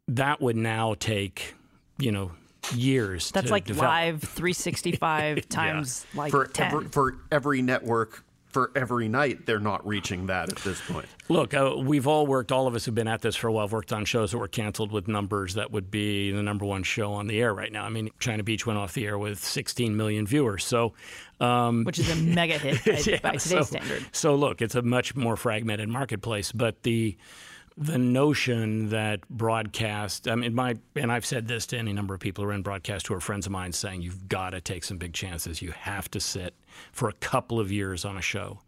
that would now take, you know, years. That's to like develop. live 365 [LAUGHS] times like for 10. every, for every network for every night, they're not reaching that at this point. Look, uh, we've all worked, all of us who've been at this for a while, have worked on shows that were canceled with numbers that would be the number one show on the air right now. I mean, China Beach went off the air with 16 million viewers. So, um, which is a mega hit [LAUGHS] by, yeah, by today's so, standard. So, look, it's a much more fragmented marketplace, but the the notion that broadcast, I mean, my, and I've said this to any number of people who are in broadcast who are friends of mine saying, you've got to take some big chances. You have to sit for a couple of years on a show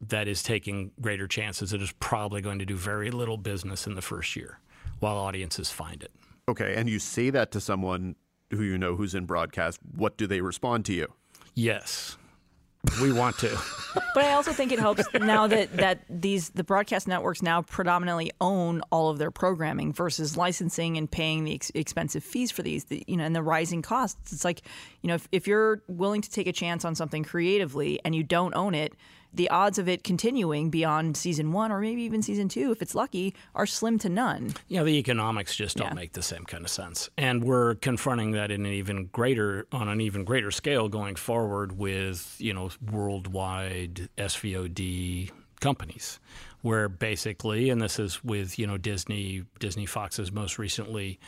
that is taking greater chances. It is probably going to do very little business in the first year while audiences find it. Okay, and you say that to someone who you know who's in broadcast. What do they respond to you? Yes, we want to. But I also think it helps now that, that these the broadcast networks now predominantly own all of their programming versus licensing and paying the ex- expensive fees for these, the, you know, and the rising costs. It's like, you know, if, if you're willing to take a chance on something creatively and you don't own it, the odds of it continuing beyond season one or maybe even season two, if it's lucky, are slim to none. Yeah, the economics just don't Yeah. make the same kind of sense, and we're confronting that in an even greater on an even greater scale going forward with you know worldwide SVOD companies, where basically, and this is with you know Disney, Disney Fox's most recently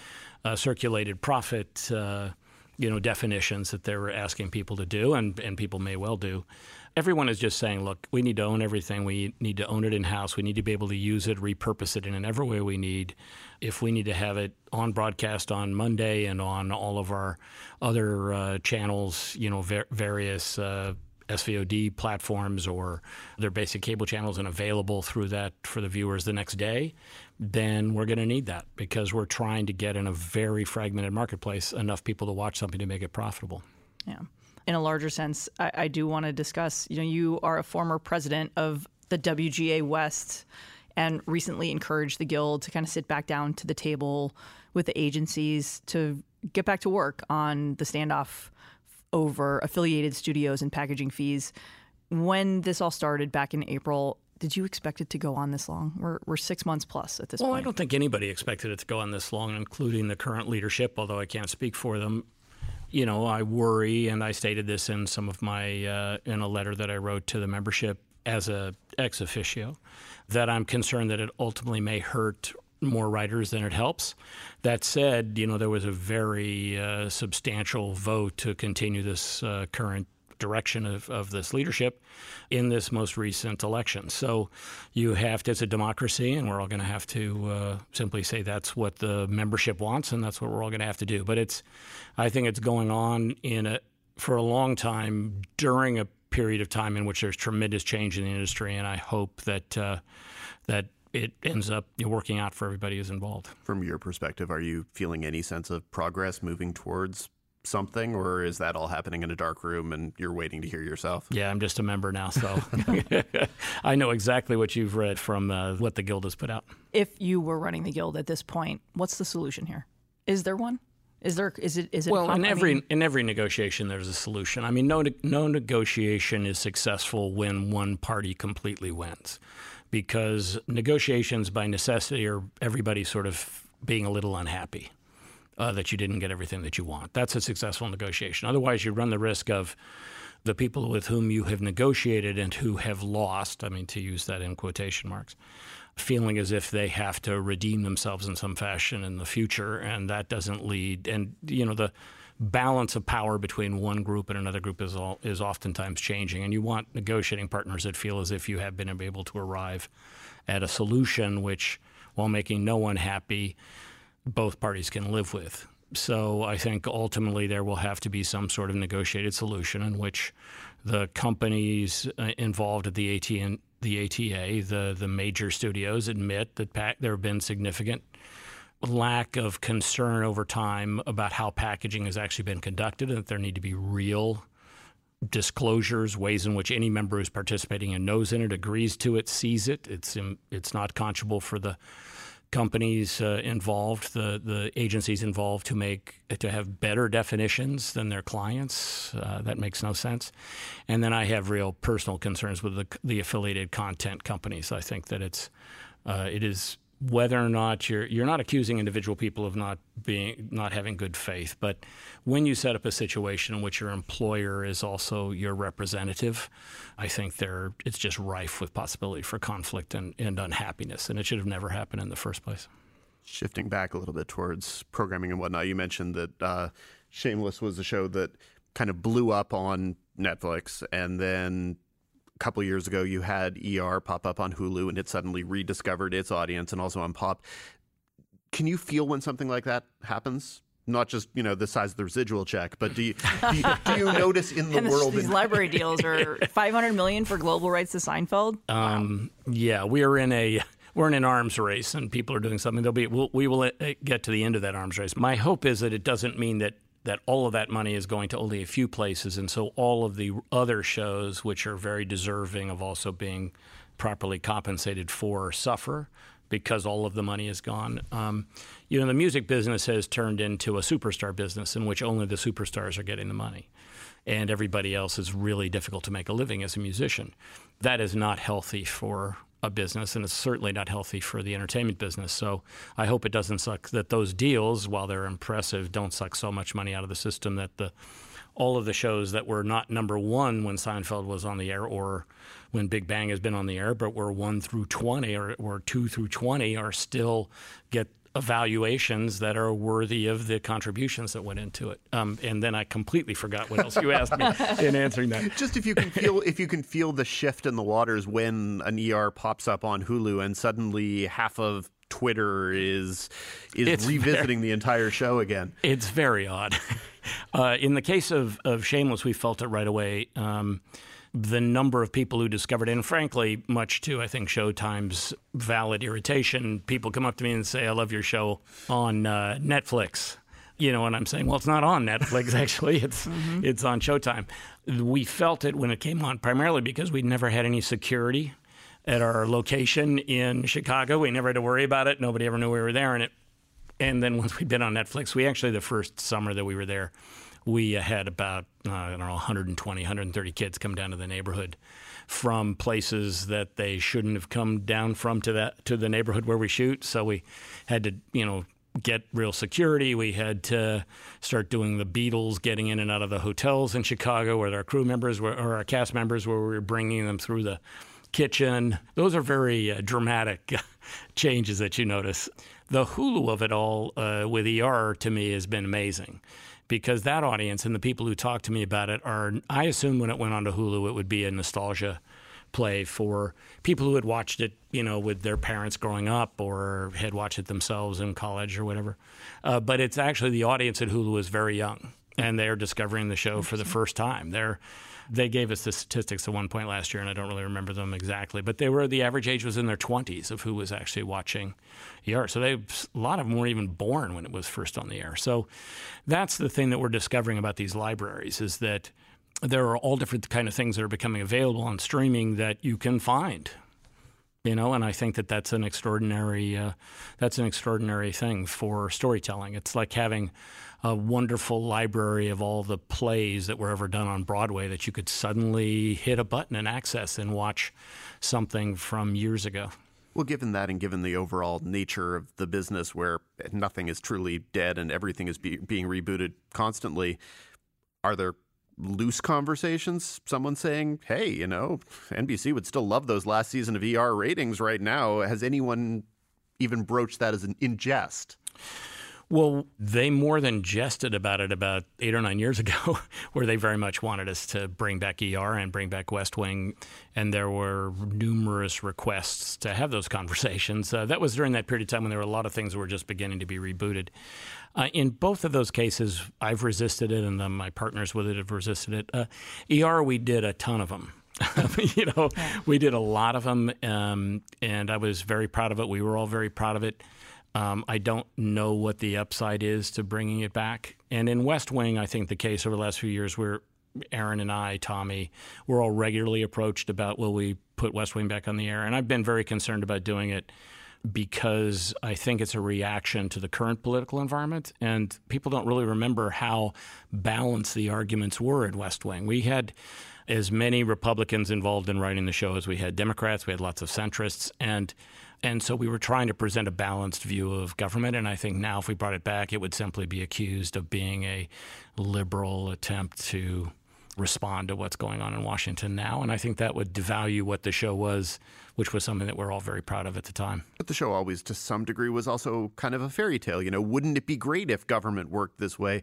uh, circulated profit. Uh, you know definitions that they were asking people to do, and, and people may well do. Everyone is just saying, look, we need to own everything. We need to own it in house. We need to be able to use it, repurpose it in every way we need. If we need to have it on broadcast on Monday and on all of our other uh, channels, you know, ver- various uh, SVOD platforms or their basic cable channels and available through that for the viewers the next day, then we're going to need that because we're trying to get in a very fragmented marketplace enough people to watch something to make it profitable. Yeah. In a larger sense, I, I do want to discuss. You know, you are a former president of the WGA West, and recently encouraged the guild to kind of sit back down to the table with the agencies to get back to work on the standoff over affiliated studios and packaging fees. When this all started back in April, did you expect it to go on this long? We're, we're six months plus at this Well, point. Well, I don't think anybody expected it to go on this long, including the current leadership, although I can't speak for them. You know, I worry, and I stated this in some of my, uh, in a letter that I wrote to the membership as a ex officio, that I'm concerned that it ultimately may hurt more writers than it helps. That said, you know, there was a very uh, substantial vote to continue this uh, current direction of, of this leadership in this most recent election. So you have to, it's a democracy, and we're all going to have to uh, simply say that's what the membership wants, and that's what we're all going to have to do. But it's, I think it's going on in a, for a long time during a period of time in which there's tremendous change in the industry, and I hope that uh, that it ends up working out for everybody who's involved. From your perspective, are you feeling any sense of progress moving towards something, or is that all happening in a dark room and you're waiting to hear yourself? Yeah, I'm just a member now, so [LAUGHS] I know exactly what you've read from uh, what the guild has put out. if you were running the guild at this point, what's the solution here? Is there one? Is there? Is it? Is it? Well, com- in I every mean- in every negotiation, there's a solution. I mean, no no negotiation is successful when one party completely wins, because negotiations by necessity are everybody sort of being a little unhappy. Uh, that you didn't get everything that you want. That's a successful negotiation. Otherwise, you run the risk of the people with whom you have negotiated and who have lost, I mean, to use that in quotation marks, feeling as if they have to redeem themselves in some fashion in the future. And that doesn't lead, and, you know, the balance of power between one group and another group is all, is oftentimes changing. And you want negotiating partners that feel as if you have been able to arrive at a solution which, while making no one happy, both parties can live with. So I think ultimately there will have to be some sort of negotiated solution in which the companies uh, involved at the AT the ATA, the the major studios, admit that pa- there have been significant lack of concern over time about how packaging has actually been conducted, and that there need to be real disclosures, ways in which any member who's participating and knows in it, agrees to it, sees it. It's it's not conscionable for the companies uh, involved, the the agencies involved to make to have better definitions than their clients. Uh, that makes no sense. And then I have real personal concerns with the the affiliated content companies. I think that it's uh, it is whether or not you're you're not accusing individual people of not being not having good faith, but when you set up a situation in which your employer is also your representative, I think there it's just rife with possibility for conflict and, and unhappiness, and it should have never happened in the first place. Shifting back a little bit towards programming and whatnot, you mentioned that uh, Shameless was a show that kind of blew up on Netflix, and then couple years ago, you had ER pop up on Hulu, and it suddenly rediscovered its audience, and also on Pop. Can you feel when something like that happens? Not just you know the size of the residual check, but do you do you, do you [LAUGHS] notice in the and world these in- library [LAUGHS] deals are 500 million for global rights to Seinfeld. Um, yeah, we are in a we're in an arms race, and people are doing something. They'll be we'll, we will uh, get to the end of that arms race. My hope is that it doesn't mean that that all of that money is going to only a few places, and so all of the other shows, which are very deserving of also being properly compensated for, suffer because all of the money is gone. Um, you know, the music business has turned into a superstar business in which only the superstars are getting the money. And everybody else is really difficult to make a living as a musician. That is not healthy for a business, and it's certainly not healthy for the entertainment business. So I hope it doesn't suck that those deals, while they're impressive, don't suck so much money out of the system that the all of the shows that were not number one when Seinfeld was on the air or when Big Bang has been on the air, but were one through 20 or, or two through 20 are still get evaluations that are worthy of the contributions that went into it. Um, and then I completely forgot what else you asked me [LAUGHS] in answering that. Just if you can feel if you can feel the shift in the waters when an ER pops up on Hulu and suddenly half of Twitter is is It's revisiting very- the entire show again. It's very odd. [LAUGHS] Uh, in the case of, of Shameless, we felt it right away. Um, the number of people who discovered it, and frankly, much to I think Showtime's valid irritation, people come up to me and say, "I love your show on uh, Netflix." You know, and I'm saying, "Well, it's not on Netflix. [LAUGHS] Actually, it's it's on Showtime." We felt it when it came on, primarily because we'd never had any security at our location in Chicago. We never had to worry about it. Nobody ever knew we were there, and it and then once we'd been on Netflix, we actually, the first summer that we were there, we had about, uh, I don't know, 120, 130 kids come down to the neighborhood from places that they shouldn't have come down from to that to the neighborhood where we shoot. So we had to, you know, get real security. We had to start doing the Beatles, getting in and out of the hotels in Chicago where our crew members were, or our cast members, where we were bringing them through the kitchen. Those are very uh, dramatic [LAUGHS] changes that you notice. The Hulu of it all uh, with ER to me has been amazing because that audience and the people who talk to me about it are, I assume when it went onto Hulu, it would be a nostalgia play for people who had watched it, you know, with their parents growing up or had watched it themselves in college or whatever. Uh, but it's actually the audience at Hulu is very young and they're discovering the show for the first time. They're they gave us the statistics at one point last year, and I don't really remember them exactly, but they were the average age was in their 20s of who was actually watching ER. So they a lot of them weren't even born when it was first on the air. So that's the thing that we're discovering about these libraries is that there are all different kind of things that are becoming available on streaming that you can find you know and i think that that's an extraordinary uh, that's an extraordinary thing for storytelling it's like having a wonderful library of all the plays that were ever done on broadway that you could suddenly hit a button and access and watch something from years ago Well, given that and given the overall nature of the business where nothing is truly dead and everything is be- being rebooted constantly, are there loose conversations? Someone saying, hey, you know, NBC would still love those last season of ER ratings right now. Has anyone even broached that as an in jest? Well, they more than jested about it about eight or nine years [LAUGHS] ago, where they very much wanted us to bring back ER and bring back West Wing. And there were numerous requests to have those conversations. Uh, that was during that period of time when there were a lot of things that were just beginning to be rebooted. Uh, in both of those cases, I've resisted it, and uh, my partners with it have resisted it. Uh, ER, we did a ton of them. [LAUGHS] you know, yeah. we did a lot of them, um, and I was very proud of it. We were all very proud of it. Um, I don't know what the upside is to bringing it back. And in West Wing, I think the case over the last few years where Aaron and I, Tommy, we're all regularly approached about will we put West Wing back on the air? And I've been very concerned about doing it because I think it's a reaction to the current political environment. And people don't really remember how balanced the arguments were at West Wing. We had as many Republicans involved in writing the show as we had Democrats, we had lots of centrists. And and so we were trying to present a balanced view of government. And I think now, if we brought it back, it would simply be accused of being a liberal attempt to respond to what's going on in Washington now. And I think that would devalue what the show was, which was something that we're all very proud of at the time. But the show always, to some degree, was also kind of a fairy tale. You know, wouldn't it be great if government worked this way?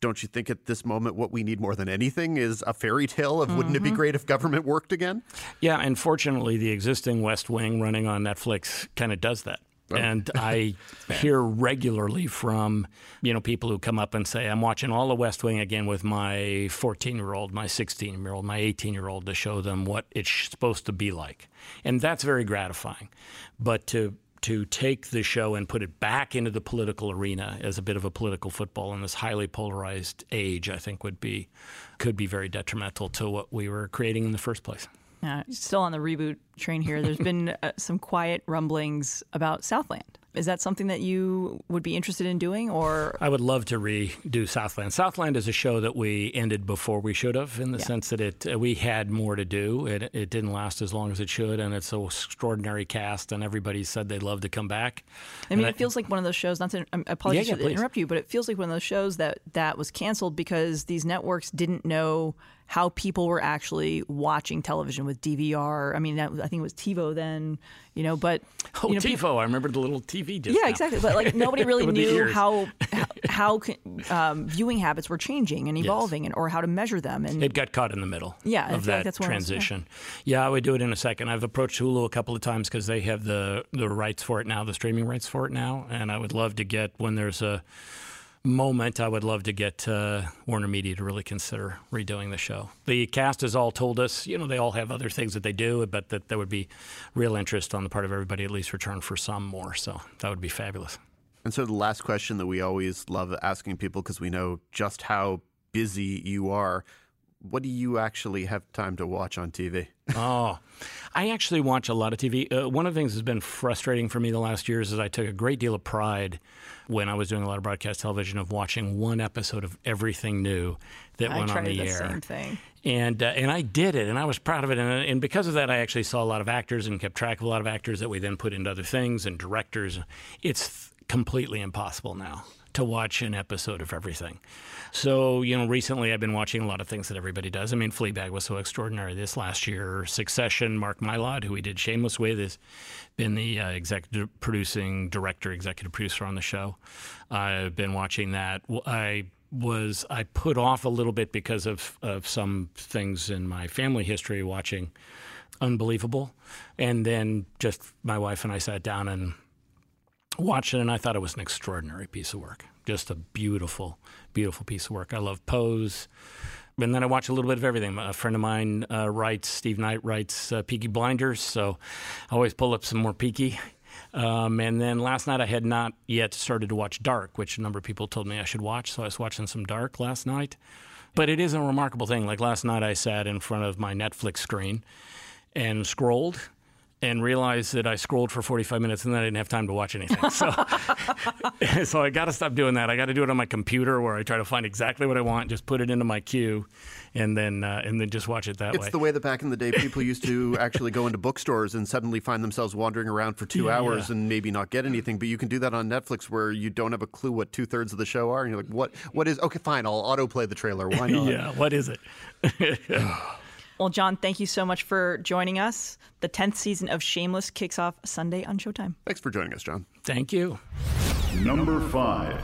Don't you think at this moment what we need more than anything is a fairy tale of mm-hmm. wouldn't it be mm-hmm. great if government worked again? Yeah, and fortunately, the existing West Wing running on Netflix kind of does that. Oh. And [LAUGHS] I hear regularly from you know people who come up and say, "I'm watching all the West Wing again with my 14 year old, my 16 year old, my 18 year old to show them what it's supposed to be like," and that's very gratifying. But to to take the show and put it back into the political arena as a bit of a political football in this highly polarized age, I think would be could be very detrimental to what we were creating in the first place. Uh, still on the reboot train here. There's been [LAUGHS] uh, some quiet rumblings about Southland. Is that something that you would be interested in doing, or I would love to redo Southland. Southland is a show that we ended before we should have, in the yeah. sense that it uh, we had more to do. It it didn't last as long as it should, and it's an extraordinary cast, and everybody said they'd love to come back. I mean, and it I, feels like one of those shows. Not to um, apologize yeah, yeah, to interrupt you, but it feels like one of those shows that that was canceled because these networks didn't know how people were actually watching television with DVR. I mean, that, I think it was TiVo then, you know, but [LAUGHS] oh, you know, TiVo! People, I remember the little TV. Just yeah, now. exactly. But like nobody [LAUGHS] really knew [LAUGHS] how how, how um, viewing habits were changing and evolving, yes. and or how to measure them. And it got caught in the middle. Yeah, of that like transition. yeah. yeah, I would do it in a second. I've approached Hulu a couple of times because they have the the rights for it now, the streaming rights for it now, and I would love to get when there's a moment, I would love to get uh, Warner Media to really consider redoing the show. The cast has all told us, you know, they all have other things that they do, but that there would be real interest on the part of everybody, at least return for some more. So that would be fabulous. And so the last question that we always love asking people because we know just how busy you are what do you actually have time to watch on TV? [LAUGHS] oh, I actually watch a lot of TV. Uh, one of the things that's been frustrating for me the last years is I took a great deal of pride when I was doing a lot of broadcast television of watching one episode of everything new that I went on the, the air. Same thing. And uh, and I did it, and I was proud of it, and, and because of that, I actually saw a lot of actors and kept track of a lot of actors that we then put into other things and directors. It's completely impossible now to watch an episode of everything. So, you know, recently I've been watching a lot of things that everybody does. I mean, Fleabag was so extraordinary this last year. Succession, Mark Mylod, who we did Shameless with, has been the uh, executive producing director, executive producer on the show. I've been watching that. I was I put off a little bit because of, of some things in my family history watching Unbelievable. And then just my wife and I sat down and watched it, and I thought it was an extraordinary piece of work. Just a beautiful, beautiful piece of work. I love Pose. And then I watch a little bit of everything. A friend of mine uh, writes, Steve Knight writes uh, Peaky Blinders, so I always pull up some more Peaky. Um, and then last night I had not yet started to watch Dark, which a number of people told me I should watch, so I was watching some Dark last night. But it is a remarkable thing. Like last night I sat in front of my Netflix screen and scrolled and realized that I scrolled for 45 minutes and then I didn't have time to watch anything. [LAUGHS] So, [LAUGHS] so I got to stop doing that. I got to do it on my computer where I try to find exactly what I want, just put it into my queue, and then uh, and then just watch it that It's way. the way that back in the day people used to [LAUGHS] actually go into bookstores and suddenly find themselves wandering around for two Yeah, hours yeah. and maybe not get anything. But you can do that on Netflix where you don't have a clue what two thirds of the show are, and you're like, "What? What is? Okay, fine. I'll autoplay the trailer. Why not?" yeah, what is it? [SIGHS] Well, John, thank you so much for joining us. The 10th season of Shameless kicks off Sunday on Showtime. Thanks for joining us, John. Thank you. Number five.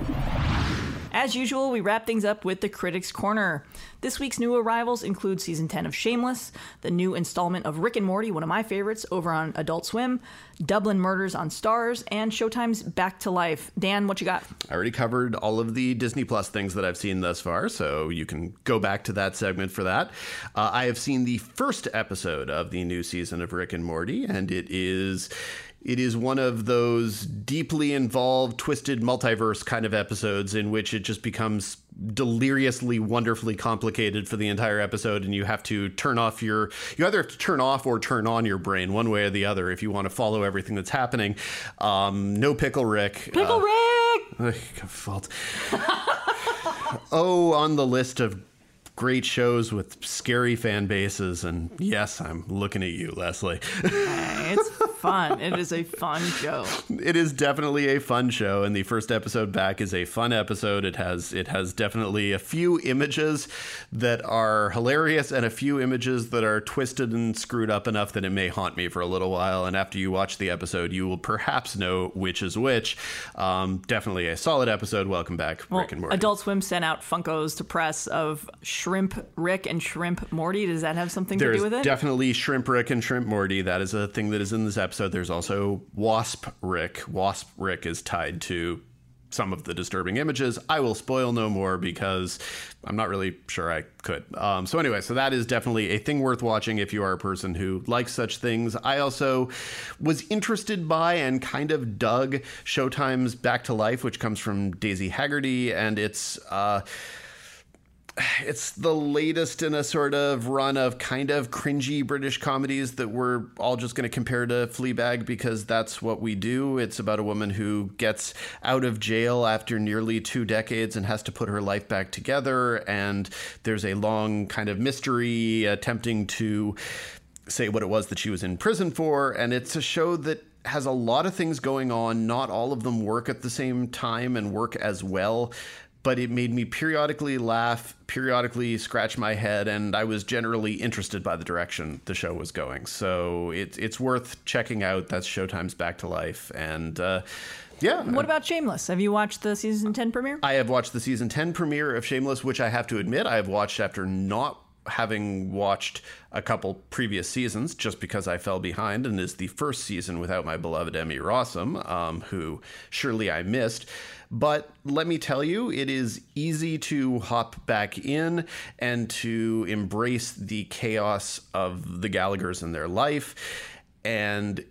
As usual, we wrap things up with the Critics Corner. This week's new arrivals include season 10 of Shameless, the new installment of Rick and Morty, one of my favorites, over on Adult Swim, Dublin Murders on Starz, and Showtime's Back to Life. Dan, what you got? I already covered all of the Disney Plus things that I've seen thus far, so you can go back to that segment for that. Uh, I have seen the first episode of the new season of Rick and Morty, and it is. It is one of those deeply involved, twisted multiverse kind of episodes in which it just becomes deliriously, wonderfully complicated for the entire episode, and you have to turn off your. You either have to turn off or turn on your brain, one way or the other, if you want to follow everything that's happening. Um, no Pickle Rick. Pickle Rick! [LAUGHS] Ugh, fault. [LAUGHS] oh, on the list of great shows with scary fan bases, and yes, I'm looking at you, Leslie. It's fun. It is a fun show. [LAUGHS] it is definitely a fun show, and the first episode back is a fun episode. It has it has definitely a few images that are hilarious, and a few images that are twisted and screwed up enough that it may haunt me for a little while. And after you watch the episode, you will perhaps know which is which. Um, definitely a solid episode. Welcome back, Well, Rick and Morty. Adult Swim sent out Funkos to press of Shrimp Rick and Shrimp Morty. Does that have something to do with it? definitely Shrimp Rick and Shrimp Morty. That is a thing that is in this episode. There's also Wasp Rick. Wasp Rick is tied to some of the disturbing images. I will spoil no more because I'm not really sure I could. Um, so anyway, so that is definitely a thing worth watching if you are a person who likes such things. I also was interested by and kind of dug Showtime's Back to Life, which comes from Daisy Haggard, and it's. Uh, it's the latest in a sort of run of kind of cringy British comedies that we're all just going to compare to Fleabag because that's what we do. It's about a woman who gets out of jail after nearly two decades and has to put her life back together. And there's a long kind of mystery attempting to say what it was that she was in prison for. And it's a show that has a lot of things going on. Not all of them work at the same time and work as well but it made me periodically laugh, periodically scratch my head, and I was generally interested by the direction the show was going. So it's it's worth checking out. That's Showtime's Back to Life, and uh, yeah. What about Shameless? Have you watched the season 10 premiere? I have watched the season 10 premiere of Shameless, which I have to admit I have watched after not having watched a couple previous seasons just because I fell behind and is the first season without my beloved Emmy Rossum, um, who surely I missed. But let me tell you, it is easy to hop back in and to embrace the chaos of the Gallaghers in their life. And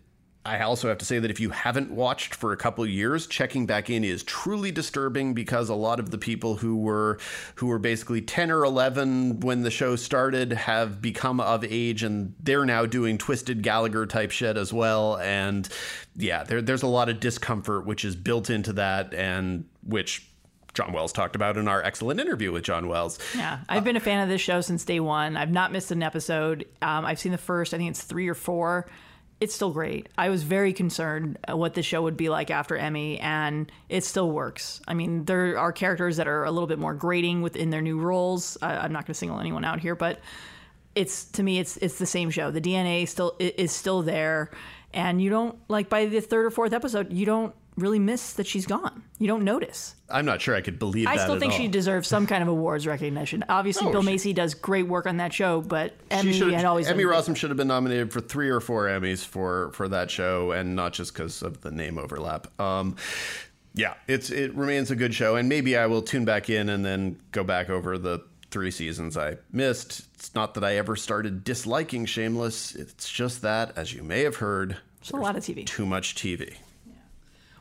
I also have to say that if you haven't watched for a couple years, checking back in is truly disturbing because a lot of the people who were who were basically 10 or 11 when the show started have become of age and they're now doing twisted Gallagher type shit as well and yeah, there, there's a lot of discomfort which is built into that and which John Wells talked about in our excellent interview with John Wells. Yeah, I've been a fan of this show since day one. I've not missed an episode. Um, I've seen the first, I think it's three or four. It's still great. I was very concerned uh, what the show would be like after Emmy, and it still works. I mean, there are characters that are a little bit more grating within their new roles. I'm not going to single anyone out here, but it's to me, it's it's the same show. The DNA still is still there, and you don't like by the third or fourth episode, you don't really miss that she's gone. You don't notice. I'm not sure I could believe it. I that still at think all. she deserves some [LAUGHS] kind of awards recognition. Obviously, Oh, Bill she- Macy does great work on that show, but Emmy always Emmy Rossum should have been nominated for three or four Emmys for for that show, and not just because of the name overlap. Um, yeah, it's it remains a good show, and maybe I will tune back in and then go back over the three seasons I missed. It's not that I ever started disliking Shameless. It's just that, as you may have heard, There's a lot of TV. too much TV.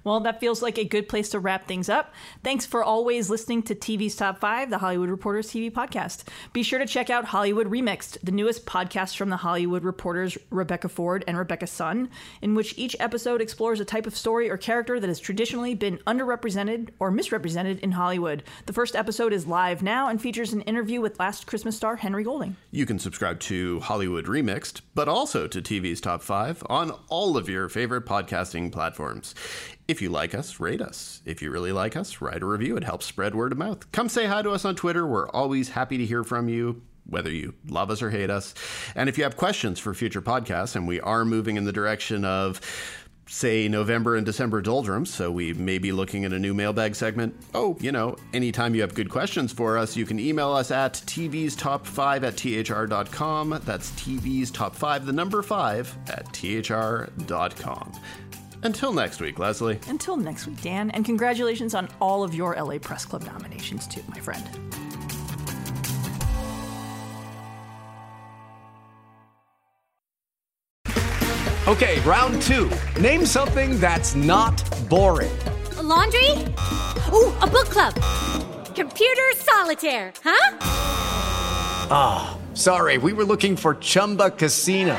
Well, that feels like a good place to wrap things up. Thanks for always listening to TV's Top 5, the Hollywood Reporters TV podcast. Be sure to check out Hollywood Remixed, the newest podcast from the Hollywood Reporters Rebecca Ford and Rebecca Sun, in which each episode explores a type of story or character that has traditionally been underrepresented or misrepresented in Hollywood. The first episode is live now and features an interview with Last Christmas star Henry Golding. You can subscribe to Hollywood Remixed, but also to TV's Top 5 on all of your favorite podcasting platforms. If you like us, rate us. If you really like us, write a review. It helps spread word of mouth. Come say hi to us on Twitter. We're always happy to hear from you whether you love us or hate us. And if you have questions for future podcasts, and we are moving in the direction of say November and December doldrums, so we may be looking at a new mailbag segment. Oh, you know, anytime you have good questions for us, you can email us at tv's top 5 at thr.com. That's tv's top 5, the number 5 at thr.com. Until next week, Leslie. Until next week, Dan, and congratulations on all of your LA Press Club nominations, too, my friend. Okay, round two. Name something that's not boring. A laundry? Ooh, a book club. Computer solitaire, huh? Ah, oh, sorry, we were looking for Chumba Casino.